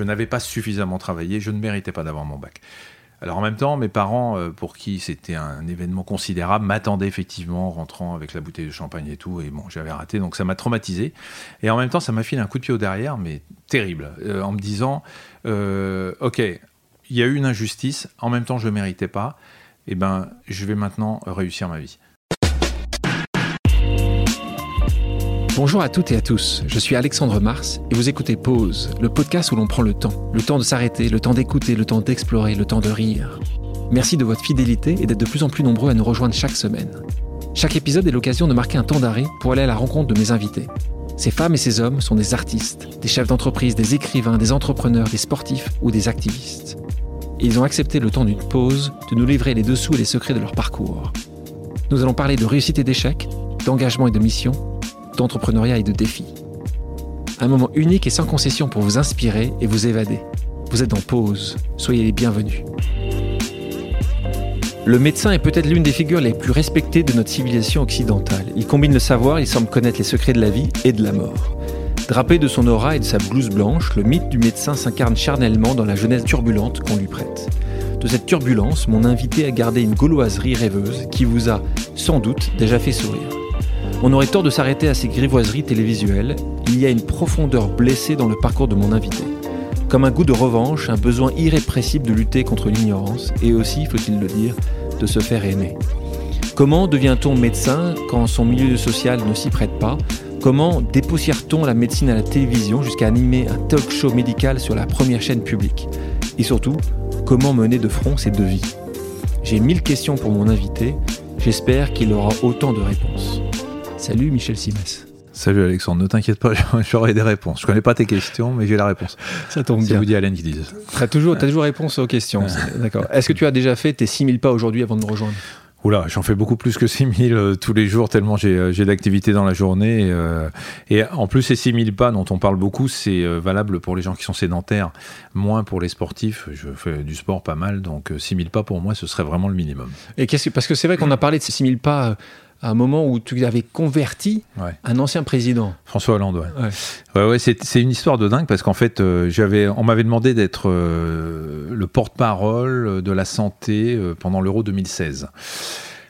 Je n'avais pas suffisamment travaillé, je ne méritais pas d'avoir mon bac. Alors en même temps, mes parents, euh, pour qui c'était un événement considérable, m'attendaient effectivement en rentrant avec la bouteille de champagne et tout. Et bon, j'avais raté, donc ça m'a traumatisé. Et en même temps, ça m'a filé un coup de pied au derrière, mais terrible, euh, en me disant, euh, ok, il y a eu une injustice, en même temps je ne méritais pas, et ben je vais maintenant réussir ma vie. Bonjour à toutes et à tous, je suis Alexandre Mars et vous écoutez Pause, le podcast où l'on prend le temps. Le temps de s'arrêter, le temps d'écouter, le temps d'explorer, le temps de rire. Merci de votre fidélité et d'être de plus en plus nombreux à nous rejoindre chaque semaine. Chaque épisode est l'occasion de marquer un temps d'arrêt pour aller à la rencontre de mes invités. Ces femmes et ces hommes sont des artistes, des chefs d'entreprise, des écrivains, des entrepreneurs, des sportifs ou des activistes. Ils ont accepté le temps d'une pause de nous livrer les dessous et les secrets de leur parcours. Nous allons parler de réussite et d'échec, d'engagement et de mission, d'entrepreneuriat et de défis. Un moment unique et sans concession pour vous inspirer et vous évader. Vous êtes en pause, soyez les bienvenus. Le médecin est peut-être l'une des figures les plus respectées de notre civilisation occidentale. Il combine le savoir, il semble connaître les secrets de la vie et de la mort. Drapé de son aura et de sa blouse blanche, le mythe du médecin s'incarne charnellement dans la jeunesse turbulente qu'on lui prête. De cette turbulence, mon invité a gardé une gauloiserie rêveuse qui vous a, sans doute, déjà fait sourire. On aurait tort de s'arrêter à ces grivoiseries télévisuelles. Il y a une profondeur blessée dans le parcours de mon invité. Comme un goût de revanche, un besoin irrépressible de lutter contre l'ignorance et aussi, faut-il le dire, de se faire aimer. Comment devient-on médecin quand son milieu social ne s'y prête pas? Comment dépoussière-t-on la médecine à la télévision jusqu'à animer un talk show médical sur la première chaîne publique? Et surtout, comment mener de front ces deux vies J'ai mille questions pour mon invité, j'espère qu'il aura autant de réponses. Salut Michel Simès. Salut Alexandre, ne t'inquiète pas, j'aurai des réponses. Je connais pas tes questions, mais j'ai la réponse. Ça tombe bien. C'est Woody Allen qui dit ça. Tu as toujours, as toujours réponse aux questions. D'accord. Est-ce que tu as déjà fait tes 6000 pas aujourd'hui avant de me rejoindre? Oula, j'en fais beaucoup plus que 6000 euh, tous les jours, tellement j'ai euh, d'activités dans la journée. Euh, et en plus, ces 6000 pas dont on parle beaucoup, c'est valable pour les gens qui sont sédentaires, moins pour les sportifs. Je fais du sport pas mal, donc 6000 pas pour moi, ce serait vraiment le minimum. Et que, parce que c'est vrai qu'on a parlé de ces 6000 pas à un moment où tu avais converti un ancien président. François Hollande, ouais. ouais. c'est une histoire de dingue parce qu'en fait, euh, j'avais, on m'avait demandé d'être euh, le porte-parole de la santé euh, pendant l'Euro 2016.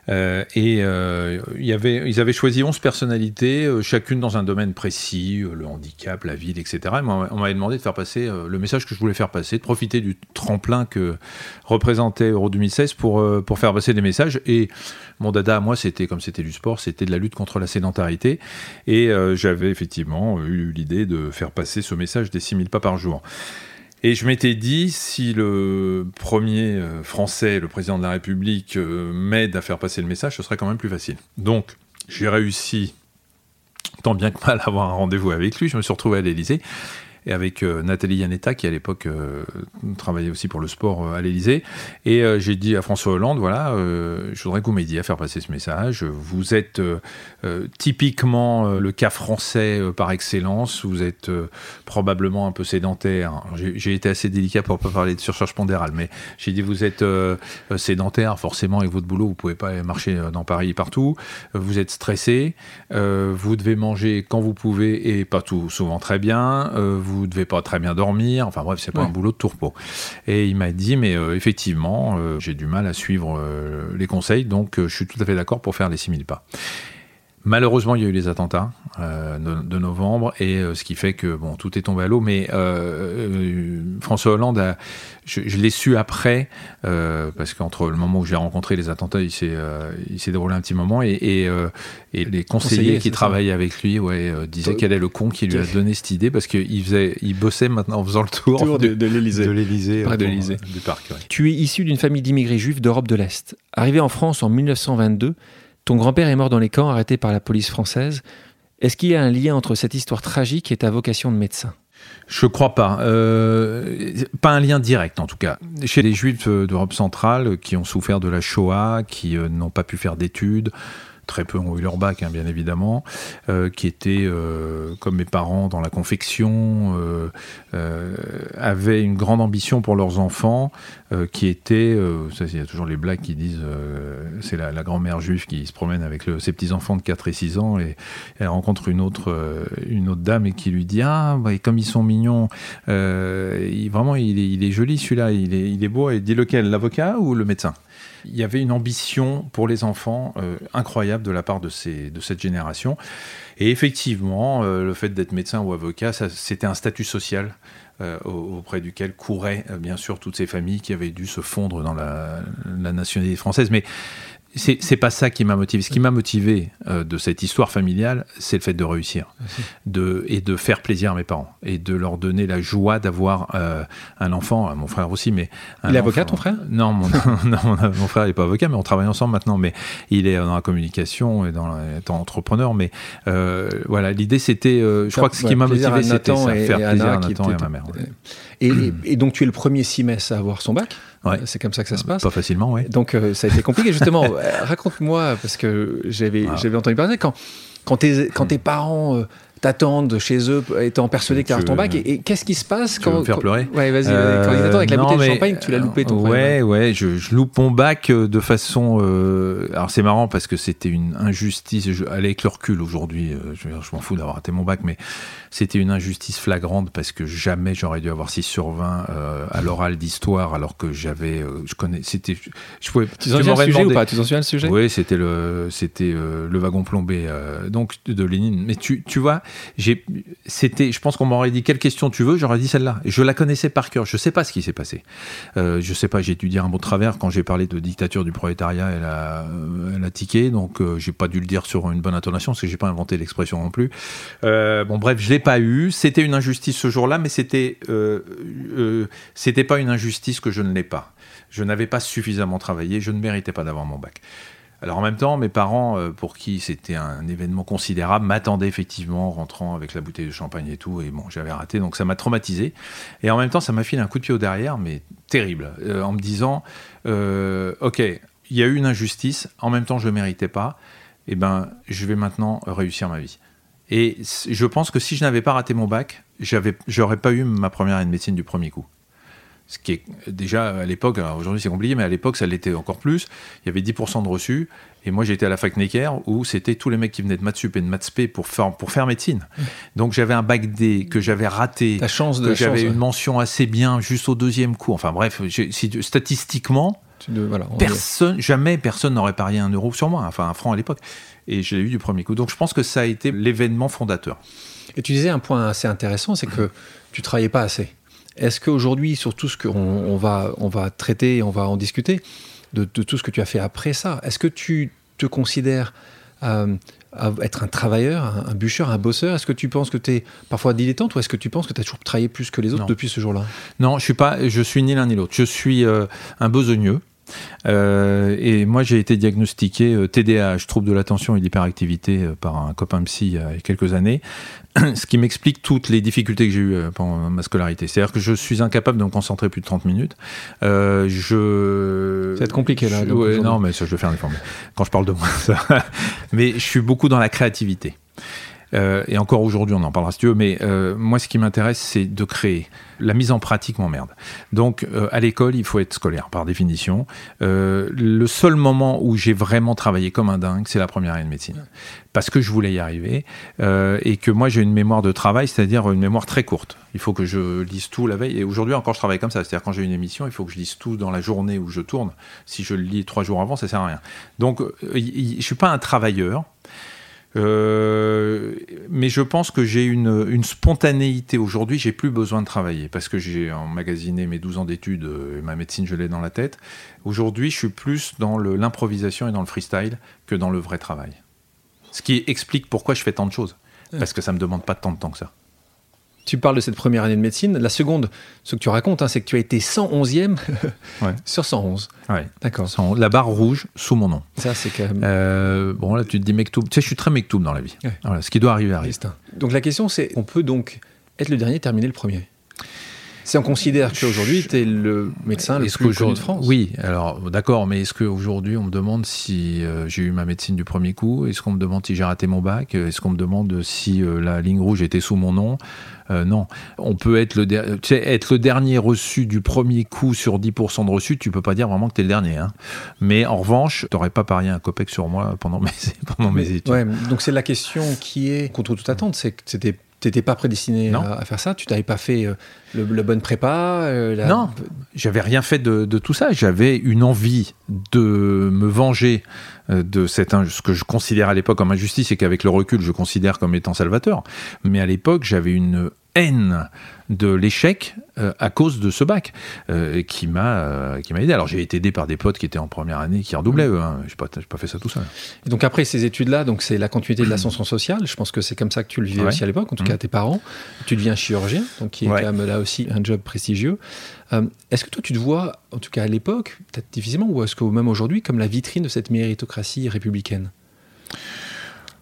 Euh, et euh, y avait, ils avaient choisi 11 personnalités, euh, chacune dans un domaine précis, le handicap, la ville, etc. Et on m'avait demandé de faire passer le message que je voulais faire passer, de profiter du tremplin que représentait Euro 2016 pour, pour faire passer des messages. Et mon dada à moi, c'était comme c'était du sport, c'était de la lutte contre la sédentarité. Et j'avais effectivement eu l'idée de faire passer ce message des 6000 pas par jour. Et je m'étais dit, si le premier euh, Français, le président de la République, euh, m'aide à faire passer le message, ce serait quand même plus facile. Donc, j'ai réussi, tant bien que mal, à avoir un rendez-vous avec lui. Je me suis retrouvé à l'Élysée et avec euh, Nathalie Yanetta, qui à l'époque euh, travaillait aussi pour le sport euh, à l'Elysée. Et j'ai dit à François Hollande, voilà, je voudrais que vous m'aidiez à faire passer ce message. Vous êtes typiquement le cas français par excellence. Vous êtes probablement un peu sédentaire. J'ai été assez délicat pour ne pas parler de surcharge pondérale, mais j'ai dit, vous êtes sédentaire, forcément, avec votre boulot, vous pouvez pas marcher dans Paris partout. Vous êtes stressé. vous devez manger quand vous pouvez et pas tout souvent très bien. Vous devez pas très bien dormir. Enfin bref, c'est pas un boulot de tourpeau. Et il m'a dit, mais euh, effectivement, euh, j'ai du mal à suivre euh, les conseils, donc je suis tout à fait d'accord pour faire les 6000 pas. Malheureusement, il y a eu les attentats de, novembre, et ce qui fait que bon, tout est tombé à l'eau. Mais François Hollande a, je, l'ai su après, euh, parce qu'entre le moment où j'ai rencontré les attentats, il s'est, euh, il s'est déroulé un petit moment, et, et, euh, les conseillers qui travaillaient avec lui ouais, disaient quel est le con qui lui a donné cette idée, parce qu'il faisait, il bossait maintenant en faisant le tour, de, de, l'Élysée. De l'Élysée, de l'Élysée. du parc. Tu es issu d'une famille d'immigrés juifs d'Europe de l'Est. Arrivé en France en 1922, ton grand-père est mort dans les camps, arrêté par la police française. Est-ce qu'il y a un lien entre cette histoire tragique et ta vocation de médecin? Je crois pas. Euh, pas un lien direct, en tout cas. Chez les Juifs d'Europe centrale qui ont souffert de la Shoah, qui euh, n'ont pas pu faire d'études, très peu ont eu leur bac, hein, bien évidemment, qui étaient, comme mes parents, dans la confection, avaient une grande ambition pour leurs enfants, qui était, ça, il y a toujours les blagues qui disent, c'est la, grand-mère juive qui se promène avec ses petits-enfants de 4 et 6 ans, et elle rencontre une autre, une autre dame et qui lui dit, ah, comme ils sont mignons, vraiment, il est, joli celui-là, il est, il est beau, et dit lequel, l'avocat ou le médecin? Il y avait une ambition pour les enfants euh, incroyable de la part de, cette génération. Et effectivement, euh, le fait d'être médecin ou avocat, c'était un statut social euh, auprès duquel couraient bien sûr toutes ces familles qui avaient dû se fondre dans la, la nationalité française. Mais c'est pas ça qui m'a motivé. Ce qui m'a motivé euh, de cette histoire familiale, c'est le fait de réussir de, et de faire plaisir à mes parents et de leur donner la joie d'avoir euh, un enfant, mon frère aussi. Mais il est avocat, ton frère? Non, mon, mon frère n'est pas avocat, mais on travaille ensemble maintenant. Mais il est dans la communication et dans étant entrepreneur. Mais euh, voilà, l'idée c'était, je crois que ce qui m'a motivé, c'était faire plaisir à Nathan et à ma mère. Et, donc tu es le premier Simès à avoir son bac? Ouais. C'est comme ça que ça se passe Pas facilement, oui. Donc euh, ça a été compliqué justement. Raconte-moi, parce que j'avais ah. j'avais entendu parler, quand, quand, tes, quand tes parents... Euh, t'attendent chez eux étant persuadés que tu as ton bac. Et, qu'est-ce qui se passe quand. Tu me faire pleurer Ouais, vas-y, euh, quand ils attendent avec la bouteille de champagne, tu l'as loupé ton Ouais, ouais, je, je, loupe mon bac euh, de façon. Euh, alors c'est marrant parce que c'était une injustice. Je, avec le recul aujourd'hui, euh, je, je m'en fous d'avoir raté mon bac, mais c'était une injustice flagrante parce que jamais j'aurais dû avoir 6 sur 20 à l'oral d'histoire alors que j'avais. je connais. C'était. Je pouvais. Tu t'en souviens le sujet ou pas? Tu t'en souviens le sujet? Oui, c'était le, c'était le wagon plombé donc de Lénine. Mais tu, tu vois, c'était, je pense qu'on m'aurait dit quelle question tu veux, j'aurais dit celle-là. Je la connaissais par cœur. Je sais pas ce qui s'est passé. Euh, je sais pas. J'ai dû dire un mot de travers quand j'ai parlé de dictature du prolétariat. Elle a, elle a tiqué, donc euh, j'ai pas dû le dire sur une bonne intonation parce que j'ai pas inventé l'expression non plus. Euh, bon, bref, je l'ai pas eu. C'était une injustice ce jour-là, mais c'était, euh, euh, c'était pas une injustice que je ne l'ai pas. Je n'avais pas suffisamment travaillé. Je ne méritais pas d'avoir mon bac. Alors en même temps, mes parents, euh, pour qui c'était un événement considérable, m'attendaient effectivement en rentrant avec la bouteille de champagne et tout, et bon, j'avais raté, donc ça m'a traumatisé. Et en même temps, ça m'a filé un coup de pied au derrière, mais terrible, euh, en me disant, euh, ok, il y a eu une injustice, en même temps je ne méritais pas, et eh ben je vais maintenant réussir ma vie. Et je pense que si je n'avais pas raté mon bac, j'aurais pas eu ma première année de médecine du premier coup ce qui est déjà à l'époque, aujourd'hui c'est compliqué, mais à l'époque ça l'était encore plus. Il y avait 10% de reçus, et moi j'étais à la fac Necker où c'était tous les mecs qui venaient de Matsup et de Matspé pour faire, pour faire médecine. Donc j'avais un bac D que j'avais raté, La chance de que j'avais une mention assez bien juste au deuxième coup. Enfin bref, statistiquement, personne, jamais personne n'aurait parié un euro sur moi, enfin un franc à l'époque. Et je l'ai eu du premier coup. Donc je pense que ça a été l'événement fondateur. Et tu disais un point assez intéressant, c'est que tu travaillais pas assez. Est-ce qu'aujourd'hui, sur tout ce qu'on on va, on va traiter, on va en discuter, de, tout ce que tu as fait après ça, est-ce que tu te considères euh, être un travailleur, un, bûcheur, un bosseur? Est-ce que tu penses que tu es parfois dilettante ou est-ce que tu penses que tu as toujours travaillé plus que les autres depuis ce jour-là? Non, je suis pas, je suis ni l'un ni l'autre. Je suis euh, un besogneux. Euh, et moi, j'ai été diagnostiqué TDAH, trouble de l'attention et de l'hyperactivité, par un copain psy il y a quelques années, ce qui m'explique toutes les difficultés que j'ai eues pendant ma scolarité. C'est-à-dire que je suis incapable de me concentrer plus de 30 minutes. je... Ça va être compliqué là. non, mais ça, je vais faire un effort. Quand je parle de moi, ça... mais je suis beaucoup dans la créativité. Euh, et encore aujourd'hui, on en parlera si tu veux, mais euh, moi, ce qui m'intéresse, c'est de créer. La mise en pratique m'emmerde. Donc, euh, à l'école, il faut être scolaire, par définition. le seul moment où j'ai vraiment travaillé comme un dingue, c'est la première année de médecine. Parce que je voulais y arriver, et que moi, j'ai une mémoire de travail, c'est-à-dire une mémoire très courte. Il faut que je lise tout la veille. Et aujourd'hui, encore, je travaille comme ça. C'est-à-dire, quand j'ai une émission, il faut que je lise tout dans la journée où je tourne. Si je le lis trois jours avant, ça sert à rien. Donc, je ne suis pas un travailleur. Euh, mais je pense que j'ai une, une, spontanéité aujourd'hui, j'ai plus besoin de travailler parce que j'ai emmagasiné mes 12 ans d'études euh, et ma médecine, je l'ai dans la tête. Aujourd'hui, je suis plus dans l'improvisation et dans le freestyle que dans le vrai travail. Ce qui explique pourquoi je fais tant de choses. Parce que ça me demande pas tant de temps que ça. Tu parles de cette première année de médecine. La seconde, ce que tu racontes, hein, c'est que tu as été 111e sur 111. Ouais. D'accord. La barre rouge sous mon nom. Ça, c'est quand même. Euh, bon, là, tu te dis Mektoub. Tu sais, je suis très Mektoub dans la vie. Voilà, ce qui doit arriver arrive. Donc la question, c'est on peut donc être le dernier, terminer le premier? Si on considère qu'aujourd'hui, tu es le médecin le plus connu de France. Oui, alors d'accord, mais est-ce qu'aujourd'hui, on me demande si euh, j'ai eu ma médecine du premier coup? Est-ce qu'on me demande si j'ai raté mon bac? Est-ce qu'on me demande si euh, la ligne rouge était sous mon nom? Euh, non, on peut être le, être le dernier reçu du premier coup sur 10% de reçus, tu peux pas dire vraiment que tu es le dernier. Hein. Mais en revanche, tu n'aurais pas parié un copec sur moi pendant mes, pendant mes études. Ouais, donc c'est la question qui est contre toute attente, c'est que c'était t'étais pas prédestiné à, faire ça? Tu n'avais pas fait euh, le, bonne prépa euh, Non, j'avais rien fait de, tout ça. J'avais une envie de me venger euh, de cette, ce que je considère à l'époque comme injustice et qu'avec le recul je considère comme étant salvateur. Mais à l'époque, j'avais une haine de l'échec euh, à cause de ce bac euh, qui m'a euh, qui m'a aidé. Alors j'ai été aidé par des potes qui étaient en première année qui redoublaient. Eux, hein. J'ai pas pas fait ça tout seul. Et donc après ces études là, donc c'est la continuité de l'ascension sociale. Je pense que c'est comme ça que tu le vivais aussi à l'époque, en tout cas à tes parents. Tu deviens chirurgien, donc qui est quand même là aussi un job prestigieux. est-ce que toi tu te vois, en tout cas à l'époque, peut-être difficilement, ou est-ce que même aujourd'hui, comme la vitrine de cette méritocratie républicaine?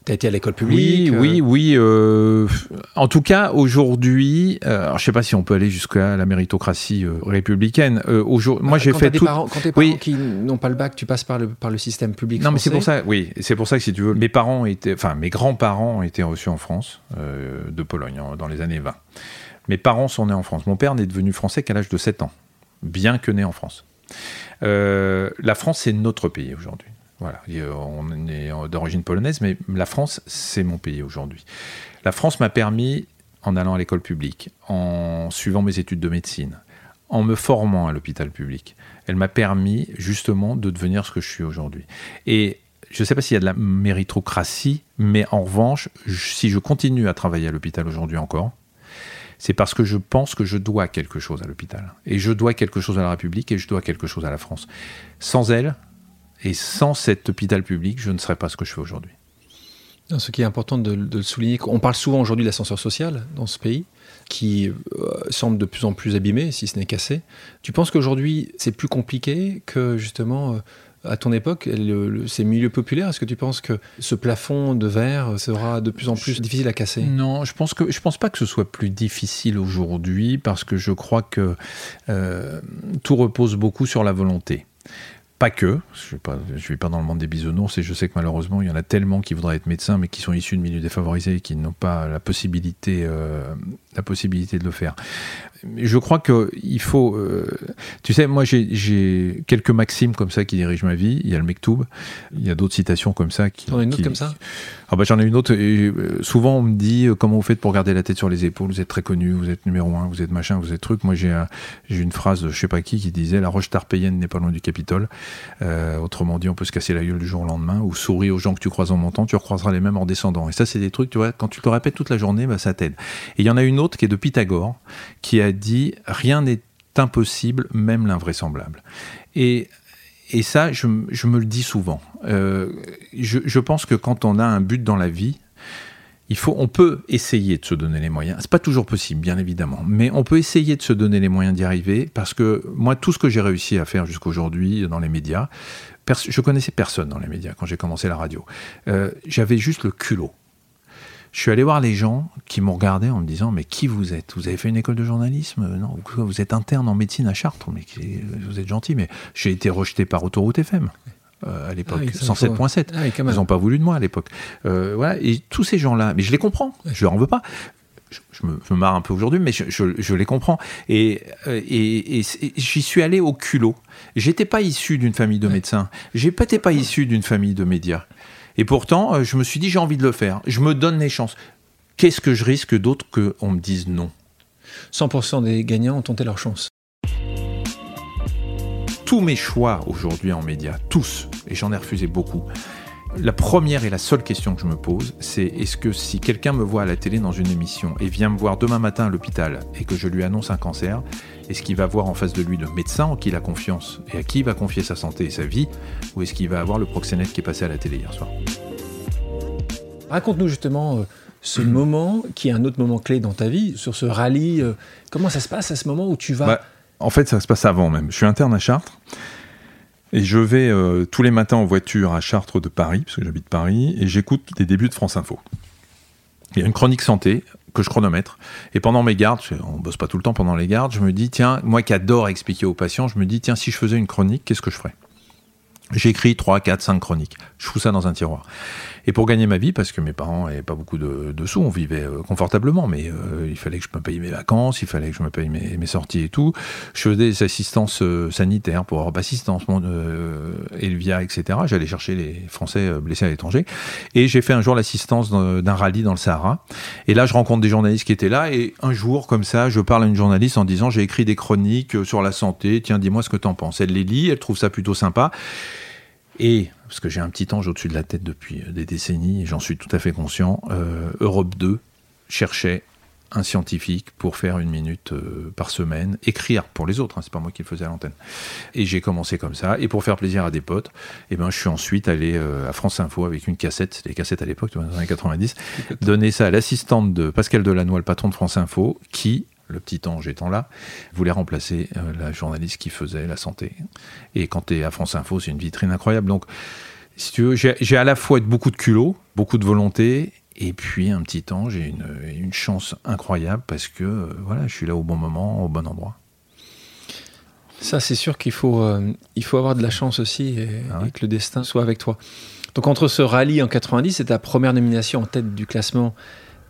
Tu été à l'école publique Oui, oui, oui. Euh, en tout cas, aujourd'hui, euh, alors je sais pas si on peut aller jusqu'à la méritocratie euh, républicaine. aujourd'hui, moi, j'ai fait tout. quand tes parents qui n'ont pas le bac, tu passes par le par le système public. Non, mais c'est pour ça. Oui, c'est pour ça que si tu veux, mes parents étaient, enfin, mes grands-parents étaient reçus en France de Pologne dans les années 20. Mes parents sont nés en France. Mon père n'est devenu français qu'à l'âge de 7 ans, bien que né en France. la France, c'est notre pays aujourd'hui. Voilà, on est d'origine polonaise, mais la France, c'est mon pays aujourd'hui. La France m'a permis, en allant à l'école publique, en suivant mes études de médecine, en me formant à l'hôpital public, elle m'a permis justement de devenir ce que je suis aujourd'hui. Et je ne sais pas s'il y a de la méritocratie, mais en revanche, si je continue à travailler à l'hôpital aujourd'hui encore, c'est parce que je pense que je dois quelque chose à l'hôpital. Et je dois quelque chose à la République et je dois quelque chose à la France. Sans elle, et sans cet hôpital public, je ne serais pas ce que je fais aujourd'hui. Ce qui est important de, le souligner, on parle souvent aujourd'hui de l'ascenseur social dans ce pays, qui euh, semble de plus en plus abîmé, si ce n'est cassé. Tu penses qu'aujourd'hui, c'est plus compliqué que justement euh, à ton époque, ces milieux populaires, est-ce que tu penses que ce plafond de verre sera de plus en plus difficile à casser? Non, je pense que je pense pas que ce soit plus difficile aujourd'hui parce que je crois que euh, tout repose beaucoup sur la volonté. Pas que, je ne suis pas dans le monde des bisounours et je sais que malheureusement il y en a tellement qui voudraient être médecins mais qui sont issus de milieux défavorisés et qui n'ont pas la possibilité, euh, la possibilité de le faire. Je crois qu'il faut. Euh, tu sais, moi j'ai quelques maximes comme ça qui dirigent ma vie. Il y a le Mektoub, il y a d'autres citations comme ça. Qui, T'en as une autre comme ça? Ah bah, J'en ai une autre. Et, euh, souvent on me dit comment vous faites pour garder la tête sur les épaules? Vous êtes très connu, vous êtes numéro un, vous êtes machin, vous êtes truc. Moi j'ai une phrase de je sais pas qui qui disait La roche tarpéienne n'est pas loin du Capitole. Euh, autrement dit, on peut se casser la gueule du jour au lendemain, ou sourire aux gens que tu croises en montant, tu recroiseras les mêmes en descendant. Et ça, c'est des trucs, tu vois, quand tu te le répètes toute la journée, bah, ça t'aide. Et il y en a une autre qui est de Pythagore, qui a dit Rien n'est impossible, même l'invraisemblable. Et et ça, je, me le dis souvent. Euh, je, je, pense que quand on a un but dans la vie, il faut, on peut essayer de se donner les moyens. C'est pas toujours possible, bien évidemment, mais on peut essayer de se donner les moyens d'y arriver parce que moi, tout ce que j'ai réussi à faire jusqu'aujourd'hui dans les médias, je connaissais personne dans les médias quand j'ai commencé la radio. Euh, j'avais juste le culot. Je suis allé voir les gens qui m'ont regardé en me disant Mais qui vous êtes? Vous avez fait une école de journalisme? Non, vous êtes interne en médecine à Chartres, mais vous êtes gentil, mais j'ai été rejeté par Autoroute FM. Euh, à l'époque, 107.7. Ah, ah ils n'ont pas voulu de moi à l'époque. Euh, voilà, et tous ces gens-là, mais je les comprends, je leur en veux pas. Je, me, marre un peu aujourd'hui, mais je, les comprends. Et, euh, et, j'y suis allé au culot. J'étais pas issu d'une famille de médecins. J'étais pas issu d'une famille de médias. Et pourtant, je me suis dit, j'ai envie de le faire. Je me donne les chances. Qu'est-ce que je risque d'autre qu'on me dise non? 100% des gagnants ont tenté leur chance tous mes choix aujourd'hui en médias, tous, et j'en ai refusé beaucoup, la première et la seule question que je me pose, c'est est-ce que si quelqu'un me voit à la télé dans une émission et vient me voir demain matin à l'hôpital et que je lui annonce un cancer, est-ce qu'il va voir en face de lui le médecin en qui il a confiance et à qui il va confier sa santé et sa vie, ou est-ce qu'il va avoir le proxénète qui est passé à la télé hier soir? Raconte-nous justement euh, ce moment qui est un autre moment clé dans ta vie, sur ce rallye. Euh, comment ça se passe à ce moment où tu vas... Bah, en fait, ça se passe avant même. Je suis interne à Chartres. Et je vais euh, tous les matins en voiture à Chartres de Paris, parce que j'habite Paris, et j'écoute les débuts de France Info. Il y a une chronique santé que je chronomètre. Et pendant mes gardes, on bosse pas tout le temps pendant les gardes, je me dis, tiens, moi qui adore expliquer aux patients, je me dis, tiens, si je faisais une chronique, qu'est-ce que je ferais? J'écris 3, 4, 5 chroniques. Je fous ça dans un tiroir. Et pour gagner ma vie, parce que mes parents n'avaient pas beaucoup de, sous, on vivait euh, confortablement, mais euh, il fallait que je me paye mes vacances, il fallait que je me paye mes, sorties et tout. Je faisais des assistances euh, sanitaires pour Europe Assistance, Elvia, etc. J'allais chercher les Français blessés à l'étranger. Et j'ai fait un jour l'assistance d'un rallye dans le Sahara. Et là, je rencontre des journalistes qui étaient là. Et un jour, comme ça, je parle à une journaliste en disant j'ai écrit des chroniques sur la santé. Tiens, dis-moi ce que tu en penses. Elle les lit, elle trouve ça plutôt sympa. Et, parce que j'ai un petit ange au-dessus de la tête depuis euh, des décennies, et j'en suis tout à fait conscient, euh, Europe 2 cherchait un scientifique pour faire une minute euh, par semaine, écrire pour les autres, hein, c'est pas moi qui le faisais à l'antenne. Et j'ai commencé comme ça, et pour faire plaisir à des potes, et eh ben, je suis ensuite allé à France Info avec une cassette, c'était les cassettes à l'époque, dans les années 90, donner ça à l'assistante de Pascal Delannoy, le patron de France Info, qui le petit ange étant là, voulait remplacer euh, la journaliste qui faisait la santé. Et quand tu es à France Info, c'est une vitrine incroyable. Donc, si tu veux, j'ai à la fois beaucoup de culot, beaucoup de volonté, et puis un petit ange et une, une chance incroyable parce que euh, voilà, je suis là au bon moment, au bon endroit. Ça, c'est sûr qu'il faut, euh, il faut avoir de la chance aussi et, ah et, que le destin soit avec toi. Donc, entre ce rallye en 90 et ta première nomination en tête du classement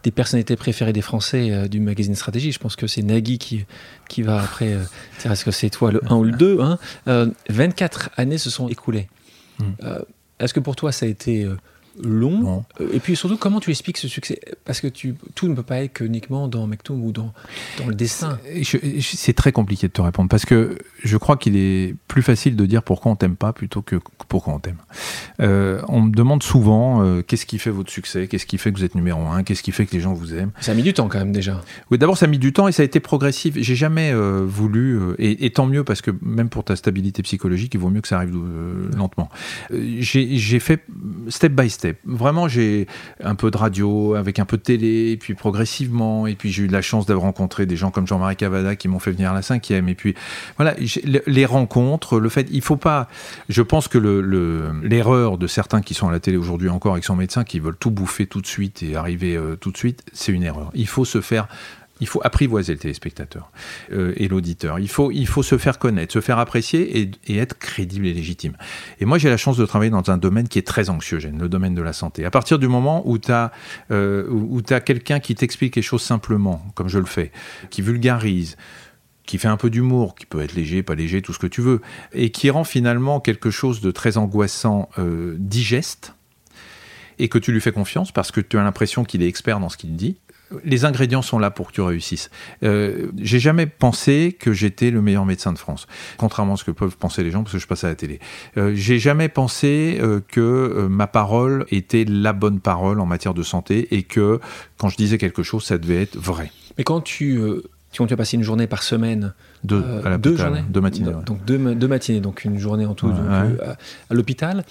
des personnalités préférées des Français euh, du magazine Stratégie. Je pense que c'est Nagui qui, qui va après. Euh, est-ce que c'est toi le 1 ou le 2 hein 24 euh, années se sont écoulées. Hmm. Est-ce que pour toi ça a été long. Euh, et puis surtout, comment tu expliques ce succès? Parce que tu, tout ne peut pas être uniquement dans Mektoum ou dans, dans le dessin. C'est très compliqué de te répondre parce que je crois qu'il est plus facile de dire pourquoi on t'aime pas plutôt que pourquoi on t'aime. Euh, on me demande souvent euh, qu'est-ce qui fait votre succès, qu'est-ce qui fait que vous êtes numéro un, qu'est-ce qui fait que les gens vous aiment? Ça a mis du temps quand même déjà. Oui, d'abord ça a mis du temps et ça a été progressif. J'ai jamais voulu, et, tant mieux parce que même pour ta stabilité psychologique, il vaut mieux que ça arrive lentement. J'ai fait step by step vraiment, j'ai un peu de radio, avec un peu de télé, et puis progressivement, et puis j'ai eu la chance d'avoir rencontré des gens comme Jean-Marie Cavada qui m'ont fait venir à la cinquième, et puis voilà, les rencontres, le fait, il faut pas, je pense que l'erreur le, de certains qui sont à la télé aujourd'hui encore avec son médecin, qui veulent tout bouffer tout de suite et arriver euh, tout de suite, c'est une erreur. Il faut se faire il faut apprivoiser le téléspectateur euh, et l'auditeur. Il faut, il faut se faire connaître, se faire apprécier et, être crédible et légitime. Et moi, j'ai la chance de travailler dans un domaine qui est très anxiogène, le domaine de la santé. À partir du moment où tu as, euh, où, quelqu'un qui t'explique les choses simplement, comme je le fais, qui vulgarise, qui fait un peu d'humour, qui peut être léger, pas léger, tout ce que tu veux, et qui rend finalement quelque chose de très angoissant euh, digeste, et que tu lui fais confiance parce que tu as l'impression qu'il est expert dans ce qu'il dit, les ingrédients sont là pour que tu réussisses. Euh, j'ai jamais pensé que j'étais le meilleur médecin de France, contrairement à ce que peuvent penser les gens parce que je passe à la télé. Euh, j'ai jamais pensé euh, que ma parole était la bonne parole en matière de santé et que quand je disais quelque chose, ça devait être vrai. Mais quand tu quand tu as passé une journée par semaine, deux, deux journées, deux matinées, donc deux, matinées, donc une journée en tout à, à l'hôpital,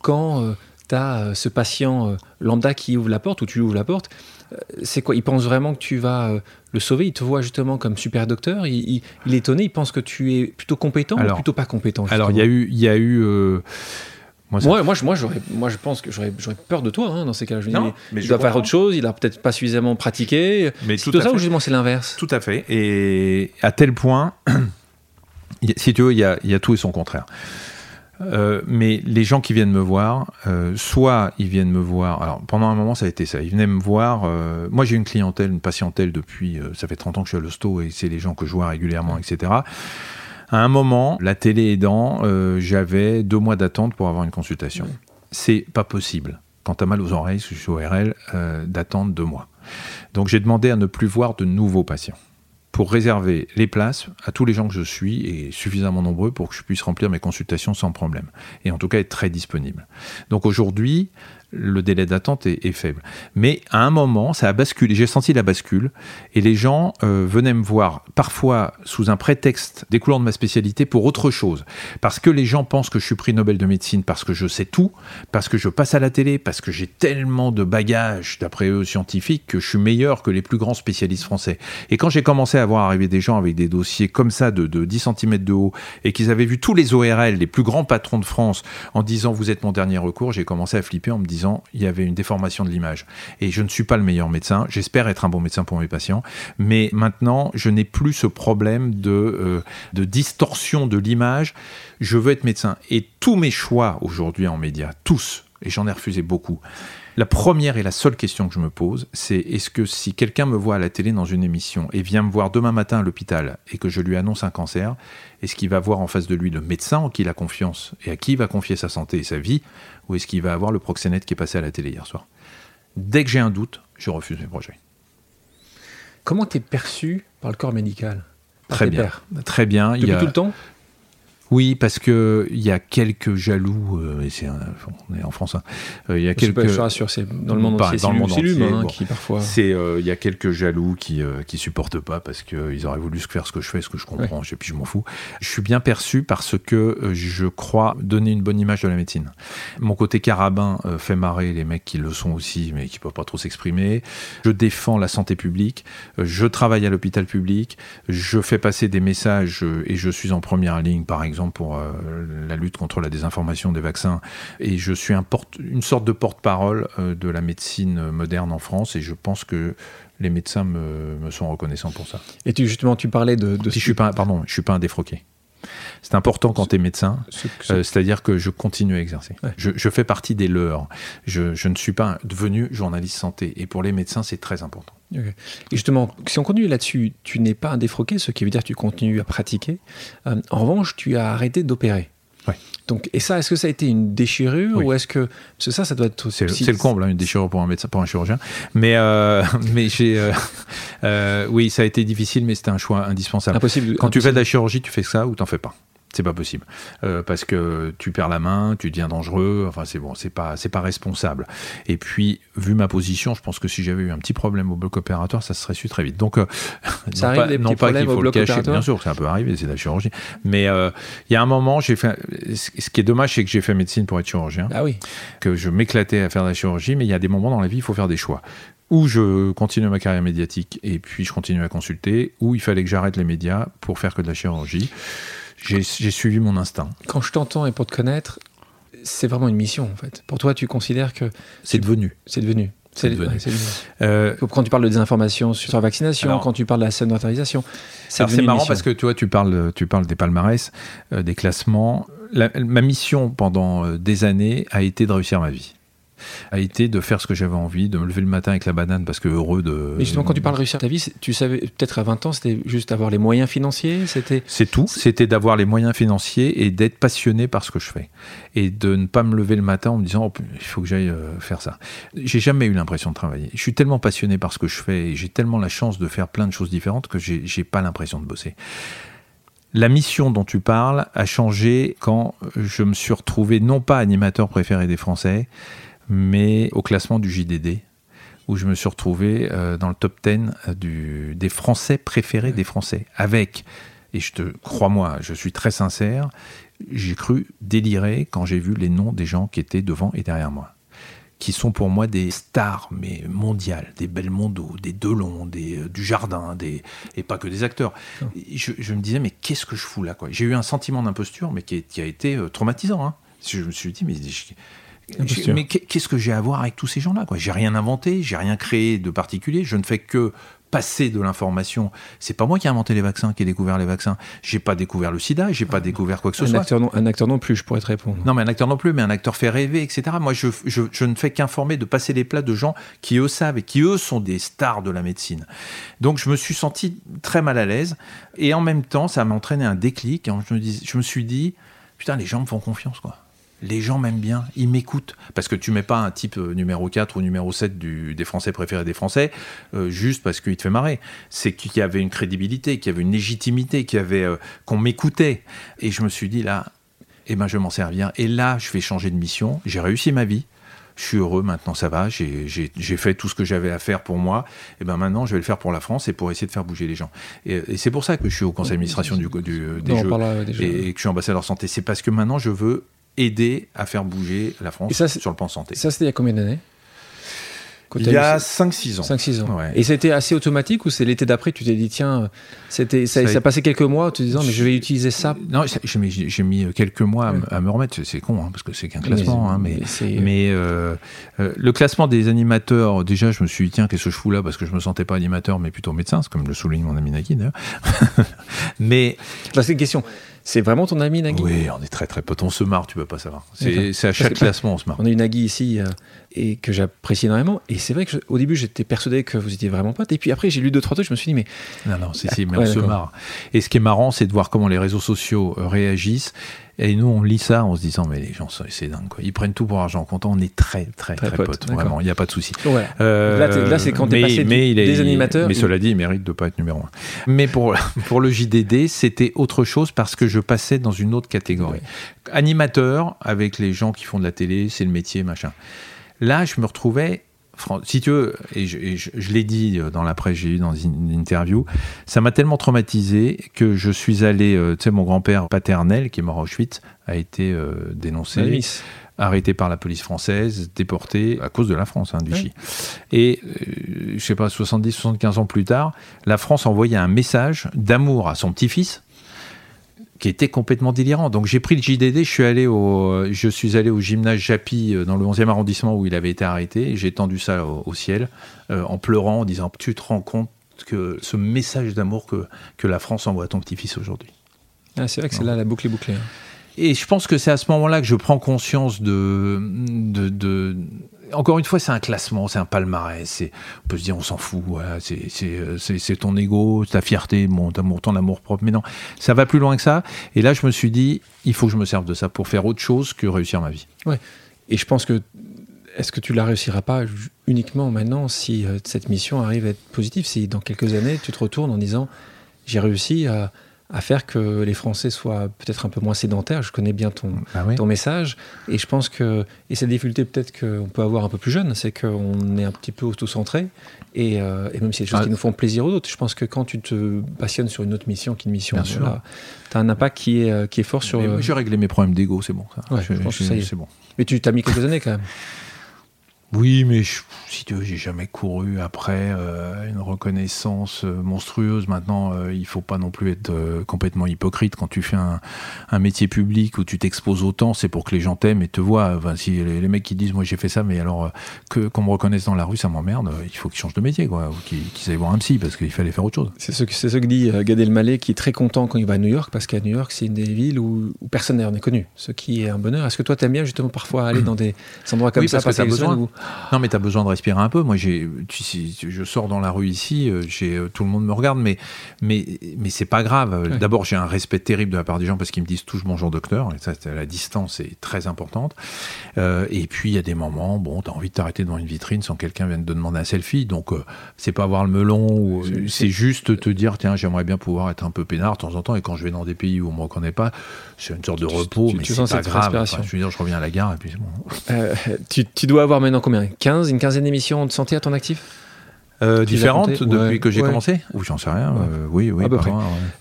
quand tu as ce patient lambda qui ouvre la porte ou tu ouvres la porte, c'est quoi Il pense vraiment que tu vas euh, le sauver? Il te voit justement comme super docteur? Il, est étonné, il pense que tu es plutôt compétent ou plutôt pas compétent Alors, il y a eu. Il y a eu euh, Moi, moi, moi, moi, je pense que j'aurais peur de toi hein, dans ces cas-là. Je non, mais il doit faire autre chose, il a peut-être pas suffisamment pratiqué. Mais tout, tout ça ou justement c'est l'inverse? Tout à fait. Et à tel point, si tu veux, il y a, il y a tout et son contraire. Euh, mais les gens qui viennent me voir, euh, soit ils viennent me voir. Alors pendant un moment, ça a été ça. Ils venaient me voir. Euh, moi, j'ai une clientèle, une patientèle depuis. ça fait 30 ans que je suis à l'hosto et c'est les gens que je vois régulièrement, etc. À un moment, la télé aidant, j'avais deux mois d'attente pour avoir une consultation. C'est pas possible. Quand tu as mal aux oreilles, je suis ORL, d'attendre deux mois. Donc j'ai demandé à ne plus voir de nouveaux patients pour réserver les places à tous les gens que je suis et suffisamment nombreux pour que je puisse remplir mes consultations sans problème. Et en tout cas être très disponible. Donc aujourd'hui, le délai d'attente est, faible. Mais à un moment, ça a basculé. J'ai senti la bascule et les gens euh, venaient me voir parfois sous un prétexte découlant de ma spécialité pour autre chose. Parce que les gens pensent que je suis prix Nobel de médecine parce que je sais tout, parce que je passe à la télé, parce que j'ai tellement de bagages, d'après eux, scientifiques, que je suis meilleur que les plus grands spécialistes français. Et quand j'ai commencé à voir arriver des gens avec des dossiers comme ça de, de 10 cm de haut et qu'ils avaient vu tous les ORL, les plus grands patrons de France, en disant vous êtes mon dernier recours, j'ai commencé à flipper en me disant il y avait une déformation de l'image. Et je ne suis pas le meilleur médecin. J'espère être un bon médecin pour mes patients. Mais maintenant, je n'ai plus ce problème de, euh, de distorsion de l'image. Je veux être médecin. Et tous mes choix aujourd'hui en médias, tous, et j'en ai refusé beaucoup, la première et la seule question que je me pose, c'est est-ce que si quelqu'un me voit à la télé dans une émission et vient me voir demain matin à l'hôpital et que je lui annonce un cancer, est-ce qu'il va voir en face de lui le médecin en qui il a confiance et à qui il va confier sa santé et sa vie, ou est-ce qu'il va avoir le proxénète qui est passé à la télé hier soir? Dès que j'ai un doute, je refuse mes projets. Comment tu es perçu par le corps médical? Très bien. Très bien. Depuis tout le temps? Oui, parce que il y a quelques jaloux. Euh, et c'est on est en France. Hein, euh, il y a quelques. Je rassure, c'est dans le monde entier. Dans le monde entier, hein, qui parfois. C'est euh, il y a quelques jaloux qui qui supportent pas parce qu'ils auraient voulu faire ce que je fais, ce que je comprends. Et puis je m'en fous. Je suis bien perçu parce que je crois donner une bonne image de la médecine. Mon côté carabin fait marrer les mecs qui le sont aussi, mais qui peuvent pas trop s'exprimer. Je défends la santé publique. Je travaille à l'hôpital public. Je fais passer des messages et je suis en première ligne, par exemple pour euh, la lutte contre la désinformation des vaccins. Et je suis un porte, une sorte de porte-parole euh, de la médecine moderne en France. Et je pense que les médecins me, me sont reconnaissants pour ça. Et tu, justement, tu parlais de... je suis pas, pardon, je suis pas un défroqué. C'est important quand tu es médecin, euh, c'est-à-dire que je continue à exercer. Je, je, fais partie des leurs. Je, je, ne suis pas devenu journaliste santé. Et pour les médecins, c'est très important. Et justement, si on continue là-dessus, tu n'es pas un défroqué, ce qui veut dire que tu continues à pratiquer. Euh, en revanche, tu as arrêté d'opérer. Donc, et ça, est-ce que ça a été une déchirure ou est-ce que parce que ça, ça doit être c'est, le comble, hein, une déchirure pour un médecin, pour un chirurgien. Mais euh, mais j'ai euh, oui, ça a été difficile, mais c'était un choix indispensable. Impossible. Quand tu fais de la chirurgie, tu fais ça ou t'en fais pas. C'est pas possible euh, parce que tu perds la main, tu deviens dangereux. Enfin, c'est bon, c'est pas c'est pas responsable. Et puis, vu ma position, je pense que si j'avais eu un petit problème au bloc opératoire, ça se serait su très vite. Donc, euh, ça arrive pas, des non pas qu'il faut le cacher. Bien sûr, ça peut arriver, c'est de la chirurgie. Mais euh, il y a un moment, j'ai fait. Ce qui est dommage, c'est que j'ai fait médecine pour être chirurgien. Ah oui. Que je m'éclatais à faire de la chirurgie, mais il y a des moments dans la vie, il faut faire des choix ou je continue ma carrière médiatique et puis je continue à consulter, ou il fallait que j'arrête les médias pour faire que de la chirurgie. J'ai suivi mon instinct. Quand je t'entends et pour te connaître, c'est vraiment une mission en fait. Pour toi, tu considères que. C'est devenu. C'est devenu. C'est devenu. Euh, quand tu parles de désinformation sur la vaccination, quand tu parles de la sédentarisation, c'est marrant parce que tu vois, tu parles, tu parles des palmarès, euh, des classements. ma mission pendant euh, des années a été de réussir ma vie a été de faire ce que j'avais envie, de me lever le matin avec la banane parce que heureux de. Mais justement, quand tu parles de réussir ta vie, tu savais peut-être à 20 ans, c'était juste avoir les moyens financiers C'était. C'est tout. C'était d'avoir les moyens financiers et d'être passionné par ce que je fais. Et de ne pas me lever le matin en me disant, oh, il faut que j'aille euh, faire ça. J'ai jamais eu l'impression de travailler. Je suis tellement passionné par ce que je fais et j'ai tellement la chance de faire plein de choses différentes que j'ai pas l'impression de bosser. La mission dont tu parles a changé quand je me suis retrouvé non pas animateur préféré des Français, mais au classement du JDD, où je me suis retrouvé euh, dans le top 10 euh, du, des Français préférés des Français, avec, et je te crois-moi, je suis très sincère, j'ai cru délirer quand j'ai vu les noms des gens qui étaient devant et derrière moi qui sont pour moi des stars mais mondiales, des Belmondo, des Delon, des euh, du Jardin, des et pas que des acteurs. Je, me disais mais qu'est-ce que je fous là quoi? J'ai eu un sentiment d'imposture mais qui, qui, a été traumatisant. Hein. Je me suis dit mais mais qu'est-ce que j'ai à voir avec tous ces gens-là J'ai rien inventé, j'ai rien créé de particulier. Je ne fais que passer de l'information. C'est pas moi qui ai inventé les vaccins, qui ai découvert les vaccins. J'ai pas découvert le SIDA, j'ai pas ah. découvert quoi que ce soit. Acteur non, un acteur non plus, je pourrais te répondre. Non, mais un acteur non plus, mais un acteur fait rêver, etc. Moi, je, je ne fais qu'informer, de passer les plats de gens qui eux savent et qui eux sont des stars de la médecine. Donc, je me suis senti très mal à l'aise et en même temps, ça m'a entraîné un déclic. Je me, dis, je me suis dit, putain, les gens me font confiance, quoi les gens m'aiment bien, ils m'écoutent. Parce que tu mets pas un type euh, numéro 4 ou numéro 7 des Français préférés des Français euh, juste parce qu'il te fait marrer. C'est qu'il y avait une crédibilité, qu'il y avait une légitimité, qu'il y avait euh, qu'on m'écoutait. Et je me suis dit là, eh ben je vais m'en servir. Et là, je vais changer de mission. J'ai réussi ma vie. Je suis heureux, maintenant ça va, j'ai fait tout ce que j'avais à faire pour moi, et ben maintenant je vais le faire pour la France et pour essayer de faire bouger les gens. Et, c'est pour ça que je suis au conseil d'administration du, du, des Jeux et, et que je suis ambassadeur santé. C'est parce que maintenant je veux aider à faire bouger la France sur le plan santé. Ça, c'était il y a combien d'années Il y a 5-6 ans. 5-6 ans. Et c'était assez automatique ou c'est l'été d'après, tu t'es dit, tiens, c'était, ça, a... passé quelques mois en te disant, mais je vais utiliser ça Non, j'ai mis, j'ai mis quelques mois à, me remettre. C'est con, hein, parce que c'est qu'un classement. Mais, hein, mais, euh, euh, le classement des animateurs, déjà, je me suis dit, tiens, qu'est-ce que je fous là Parce que je me sentais pas animateur, mais plutôt médecin, comme le souligne mon ami Nagui d'ailleurs. mais. Bah, c'est une question. C'est vraiment ton ami Nagui? Oui, on est très très potes. On se marre, tu peux pas savoir. C'est à chaque classement, on se marre. On a eu Nagui ici euh, et que j'apprécie énormément. Et c'est vrai qu'au début, j'étais persuadé que vous étiez vraiment potes. Et puis après, j'ai lu deux, trois trucs, je me suis dit, mais. Non, non, c'est si, mais on se marre. Et ce qui est marrant, c'est de voir comment les réseaux sociaux euh, réagissent. Et nous, on lit ça en se disant, mais les gens, c'est dingue, quoi. Ils prennent tout pour argent comptant. On est très, très, très, potes. Vraiment, il n'y a pas de souci. Euh, là, c'est quand tu es passé mais des animateurs. Mais cela dit, il mérite de ne pas être numéro un. Mais pour, pour le JDD, c'était autre chose parce que je passais dans une autre catégorie. Animateur, avec les gens qui font de la télé, c'est le métier, machin. Là, je me retrouvais si tu veux, et je, l'ai dit dans la presse, j'ai eu dans une interview, ça m'a tellement traumatisé que je suis allé, euh, tu sais, mon grand-père paternel, qui est mort à Auschwitz, a été euh, dénoncé, arrêté par la police française, déporté à cause de la France, hein, du Chi. Et, euh, je sais pas, 70, 75 ans plus tard, la France envoyait un message d'amour à son petit-fils, qui était complètement délirant. Donc j'ai pris le JDD, je suis allé au, je suis allé au gymnase Japy euh, dans le 11e arrondissement où il avait été arrêté. J'ai tendu ça au, ciel euh, en pleurant, en disant Tu te rends compte que ce message d'amour que, que la France envoie à ton petit-fils aujourd'hui ah, C'est vrai que c'est là la boucle est bouclée. Hein. Et je pense que c'est à ce moment-là que je prends conscience de, de, encore une fois, c'est un classement, c'est un palmarès. On peut se dire, on s'en fout. c'est ton ego, ta fierté, mon ton amour propre. Mais non, ça va plus loin que ça. Et là, je me suis dit, il faut que je me serve de ça pour faire autre chose que réussir ma vie. Ouais. Et je pense que est-ce que tu la réussiras pas uniquement maintenant si euh, cette mission arrive à être positive? Si dans quelques années, tu te retournes en disant, j'ai réussi à à faire que les Français soient peut-être un peu moins sédentaires. Je connais bien ton, ah ton message. Et je pense que, et cette difficulté peut-être qu'on peut avoir un peu plus jeune, c'est qu'on est un petit peu auto-centré. Et, euh, et, même si c'est des choses ah. qui nous font plaisir aux autres, je pense que quand tu te passionnes sur une autre mission qu'une mission, tu as un impact qui est, euh, qui est fort sur. Euh, j'ai réglé mes problèmes d'ego, c'est bon. Ça. je, pense que ça y est. bon. Mais tu t'as mis quelques années quand même. Oui, mais si tu veux, j'ai jamais couru après euh, une reconnaissance euh, monstrueuse. Maintenant, euh, il faut pas non plus être complètement hypocrite quand tu fais un, métier public où tu t'exposes autant. C'est pour que les gens t'aiment et te voient. Enfin, si les, mecs qui disent moi j'ai fait ça, mais alors que qu'on me reconnaisse dans la rue, ça m'emmerde. Il faut qu'ils changent de métier, quoi, ou qu'ils aillent voir un psy parce qu'il fallait faire autre chose. C'est ce que ce que dit Gad Elmaleh qui est très content quand il va à New York parce qu'à New York c'est une des villes où, personne n'est connu. Ce qui est un bonheur. Est-ce que toi t'aimes bien justement parfois aller dans des endroits comme ça, parce besoin. Non, mais tu as besoin de respirer un peu. Moi, j'ai, je sors dans la rue ici, euh, j'ai, euh, tout le monde me regarde, mais, mais, mais c'est pas grave. D'abord, j'ai un respect terrible de la part des gens parce qu'ils me disent toujours bonjour docteur. Et ça, la distance est très importante. Euh, et puis, il y a des moments, bon, tu as envie de t'arrêter devant une vitrine sans quelqu'un vienne te demander un selfie. Donc, c'est pas avoir le melon, c'est juste te dire, tiens, j'aimerais bien pouvoir être un peu peinard de temps en temps. Et quand je vais dans des pays où on me reconnaît pas, c'est une sorte de repos, mais c'est pas grave. je veux dire, je reviens à la gare et puis c'est bon. tu, tu dois avoir maintenant combien? 15 une quinzaine d'émissions de santé à ton actif? Euh, différentes depuis que j'ai commencé? Ou j'en sais rien. Euh, oui, oui.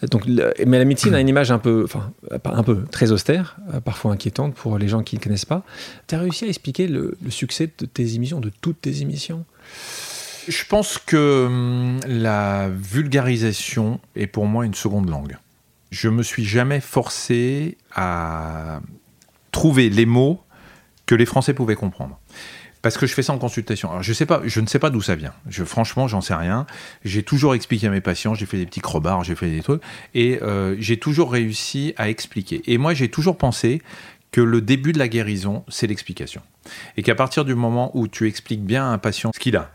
Donc, mais la médecine a une image un peu, enfin, un peu très austère, euh, parfois inquiétante pour les gens qui ne connaissent pas. Tu as réussi à expliquer le, succès de tes émissions, de toutes tes émissions? Je pense que hum, la vulgarisation est pour moi une seconde langue. Je me suis jamais forcé à trouver les mots que les Français pouvaient comprendre parce que je fais ça en consultation. Alors je ne sais pas d'où ça vient. Je, franchement, j'en sais rien. J'ai toujours expliqué à mes patients, j'ai fait des petits crobards, j'ai fait des trucs, et euh, j'ai toujours réussi à expliquer. Et moi, j'ai toujours pensé que le début de la guérison, c'est l'explication. Et qu'à partir du moment où tu expliques bien à un patient ce qu'il a,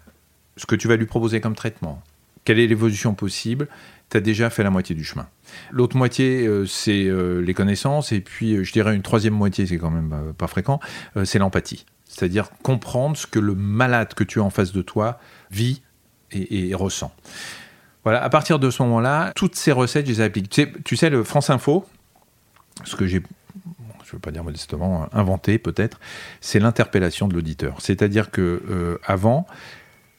ce que tu vas lui proposer comme traitement, quelle est l'évolution possible, tu as déjà fait la moitié du chemin. L'autre moitié, euh, c'est euh, les connaissances, et puis je dirais une troisième moitié, c'est quand même pas fréquent, c'est l'empathie c'est-à-dire comprendre ce que le malade que tu as en face de toi vit et, ressent. Voilà, à partir de ce moment-là, toutes ces recettes, je les applique. Tu sais, tu sais le France Info, ce que j'ai je ne veux pas dire modestement, inventé peut-être, c'est l'interpellation de l'auditeur. C'est-à-dire que euh, avant,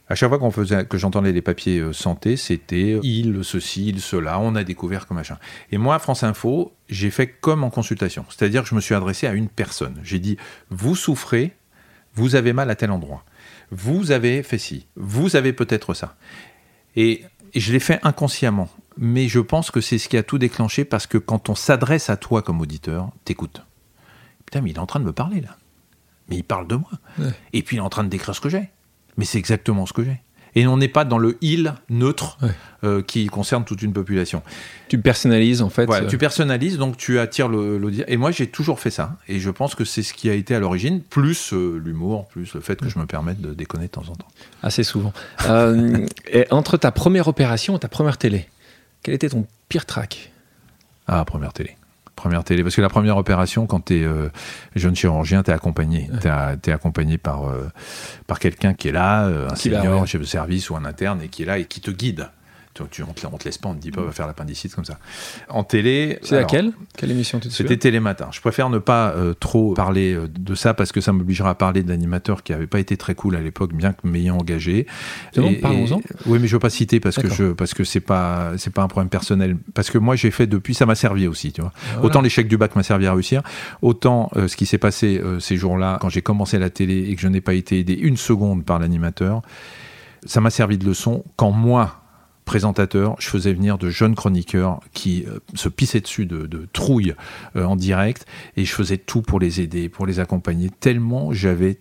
à chaque fois qu'on faisait, que j'entendais les papiers euh, santé, c'était il, ceci, il, cela, on a découvert comme machin. Et moi, France Info, j'ai fait comme en consultation. C'est-à-dire que je me suis adressé à une personne. J'ai dit, vous souffrez, vous avez mal à tel endroit, vous avez fait ci, vous avez peut-être ça. Et, et je l'ai fait inconsciemment, mais je pense que c'est ce qui a tout déclenché parce que quand on s'adresse à toi comme auditeur, t'écoutes. Putain, mais il est en train de me parler là. Mais il parle de moi. Ouais. Et puis il est en train de décrire ce que j'ai. Mais c'est exactement ce que j'ai. Et on n'est pas dans le il neutre Ouais. euh, qui concerne toute une population. Tu personnalises en fait. Euh, tu personnalises, donc tu attires l'auditeur. Et moi, j'ai toujours fait ça. Et je pense que c'est ce qui a été à l'origine, plus euh, l'humour, plus le fait que je me permette de déconner de temps en temps. Assez souvent. Et entre ta première opération et ta première télé, quel était ton pire track Ah, première télé. Première télé. Parce que la première opération, quand tu es jeune chirurgien, tu es accompagné. Tu es, accompagné par, euh, par quelqu'un qui est là, euh, un Qui senior, ouais. chef de service ou un interne, et qui est là et qui te guide. Tu, tu- on, te, on te laisse pas, on te dit pas, va faire l'appendicite comme ça. En télé. C'est laquelle? Quelle émission C'était Télématin. Je préfère ne pas euh, trop parler euh, de ça parce que ça m'obligera à parler de l'animateur qui n'avait pas été très cool à l'époque, bien que m'ayant engagé. Bon, parlons-en. Oui, mais je veux pas citer parce que je parce que c'est pas c'est pas un problème personnel. Parce que moi j'ai fait depuis, ça m'a servi aussi, tu vois. Voilà. Autant l'échec du bac m'a servi à réussir, autant euh, ce qui s'est passé euh, ces jours-là quand j'ai commencé la télé et que je n'ai pas été aidé une seconde par l'animateur, ça m'a servi de leçon quand moi présentateur, je faisais venir de jeunes chroniqueurs qui euh, se pissaient dessus de, de trouille euh, en direct et je faisais tout pour les aider, pour les accompagner, tellement j'avais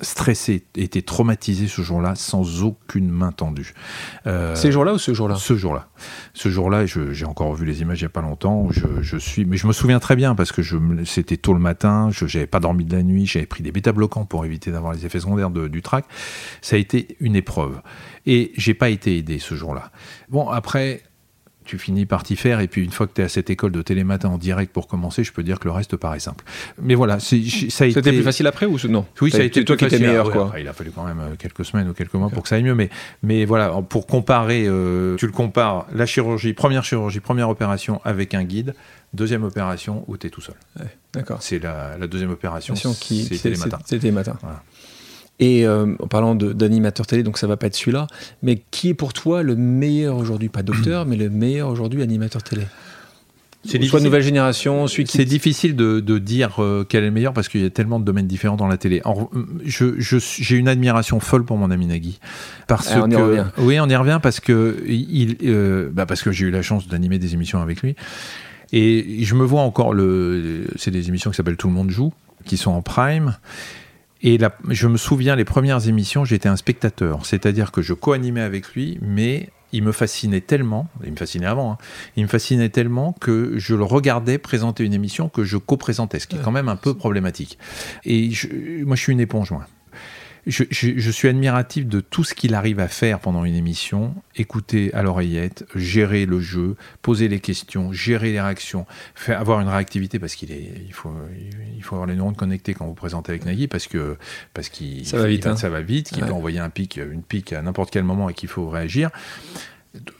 stressé, été traumatisé ce jour-là sans aucune main tendue. Euh, Ces jours-là ou ce jour-là? ce jour-là. Ce jour-là, je- j'ai encore vu les images il n'y a pas longtemps. Je, je suis, mais je me souviens très bien parce que c'était tôt le matin. Je n'avais pas dormi de la nuit. J'avais pris des bêta-bloquants pour éviter d'avoir les effets secondaires de- du trac. Ça a été une épreuve. Et j'ai pas été aidé ce jour-là. Bon, après. Tu finis par t'y faire, et puis une fois que tu es à cette école de télématin en direct pour commencer, je peux dire que le reste paraît simple. Mais voilà, c'est- ça a été. C'était plus facile après ou non? Oui, ça a été toi qui étais meilleur Ouais, quoi. après, il a fallu quand même euh, quelques semaines ou quelques mois pour que ça aille mieux. Mais, mais voilà, pour comparer, euh, tu le compares la chirurgie, première chirurgie, première opération avec un guide, deuxième opération où tu es tout seul. D'accord. C'est la, la deuxième opération, Attention, qui c'est c'est- Télématin. c'est- C'était matin. Voilà. Et euh, en parlant d'animateur télé, donc ça va pas être celui-là, mais qui est pour toi le meilleur aujourd'hui, pas docteur, mais le meilleur aujourd'hui animateur télé? C'est Soit nouvelle génération, celui qui C'est difficile de, de dire euh, quel est le meilleur parce qu'il y a tellement de domaines différents dans la télé. En- je- J'ai une admiration folle pour mon ami Nagui. Parce Ah, on y revient. Oui, on y revient parce que, il, euh, bah parce que j'ai eu la chance d'animer des émissions avec lui. Et je me vois encore, le, c'est des émissions qui s'appellent Tout le monde joue, qui sont en prime. Et la- je me souviens, les premières émissions, j'étais un spectateur. C'est-à-dire que je co-animais avec lui, mais il me fascinait tellement, il me fascinait avant, hein, il me fascinait tellement que je le regardais présenter une émission que je co-présentais, ce qui est quand même un peu problématique. Et je- moi, je suis une éponge, moi. Je, je- je suis admiratif de tout ce qu'il arrive à faire pendant une émission, écouter à l'oreillette, gérer le jeu, poser les questions, gérer les réactions, faire, avoir une réactivité parce qu'il est, il faut, il faut avoir les neurones connectés quand vous présentez avec Nagui parce que parce qu'il Ça va vite, hein. ça va vite, qu'il Ouais. peut envoyer un pic, une pique à n'importe quel moment et qu'il faut réagir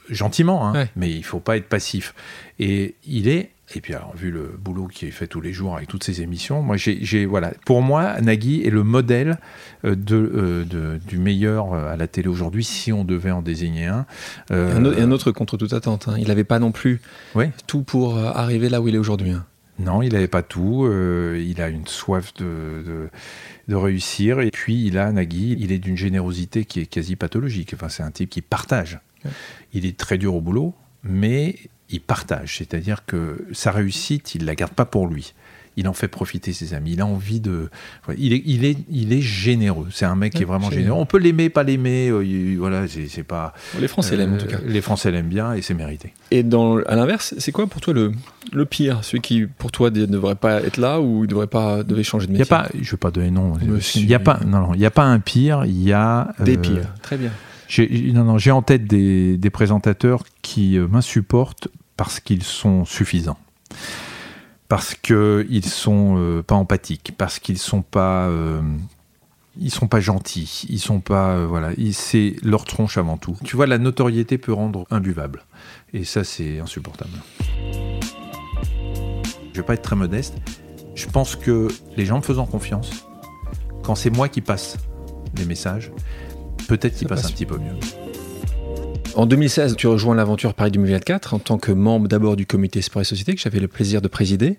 gentiment, hein, Ouais. mais il faut pas être passif. Et il est, et puis alors vu le boulot qu'il fait tous les jours avec toutes ces émissions, moi j'ai, voilà, pour moi Nagui est le modèle euh, de, euh, de- du meilleur euh, à la télé aujourd'hui, si on devait en désigner un. Euh, Et un, autre, contre toute attente. hein. Il n'avait pas non plus Ouais. tout pour arriver là où il est aujourd'hui. hein. Non, il n'avait pas tout. euh, il a une soif de, de, de réussir. Et puis, il a Nagui, il est d'une générosité qui est quasi pathologique. Enfin, c'est un type qui partage. Ouais. Il est très dur au boulot, mais il partage. C'est-à-dire que sa réussite, il ne la garde pas pour lui. Il en fait profiter ses amis. Il a envie de. Il est, il est, il est généreux. C'est un mec qui est vraiment généreux. généreux. On peut l'aimer, pas l'aimer. euh, il- voilà, c'est c'est pas. Les Français l'aiment en tout euh, cas. Les Français l'aiment bien et c'est mérité. Et dans, à l'inverse, c'est quoi pour toi le, le pire? Celui qui, pour toi, ne devrait pas être là ou il devrait, pas, devait changer de Il y a métier? pas, je vais pas donner nom. Il y a pas, non, non, il y a pas un pire. Il y a Des euh, pires. Très bien. J'ai, non, non, j'ai en tête des, des présentateurs qui euh, m'insupportent parce qu'ils sont suffisants, parce qu'ils sont euh, pas empathiques, parce qu'ils sont pas, euh, ils sont pas gentils, ils sont pas, euh, voilà, c'est leur tronche avant tout. Tu vois, la notoriété peut rendre imbuvable, et ça c'est insupportable. Je vais pas être très modeste. Je pense que les gens me faisant confiance, quand c'est moi qui passe les messages, peut-être qu'ils passent passe un petit peu mieux. En 2016, tu rejoins l'aventure Paris 2024 en tant que membre d'abord du comité Sport et Société que j'avais le plaisir de présider.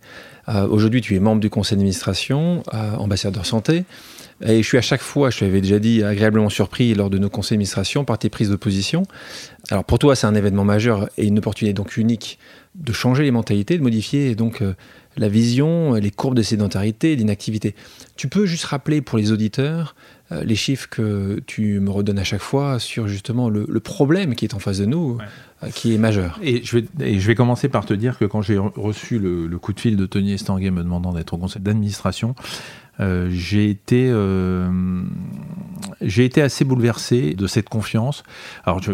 Euh, aujourd'hui, tu es membre du conseil d'administration, euh, ambassadeur santé. Et je suis à chaque fois, je t'avais déjà dit, agréablement surpris lors de nos conseils d'administration par tes prises de position. Alors pour toi, c'est un événement majeur et une opportunité donc unique de changer les mentalités, de modifier donc euh, la vision, les courbes de sédentarité, d'inactivité. Tu peux juste rappeler pour les auditeurs les chiffres que tu me redonnes à chaque fois sur justement le, problème qui est en face de nous, euh, qui est majeur. Et je, vais, je vais commencer par te dire que quand j'ai reçu le, coup de fil de Tony Estanguet me demandant d'être au conseil d'administration, euh, j'ai été, j'ai été assez bouleversé de cette confiance. Alors, je,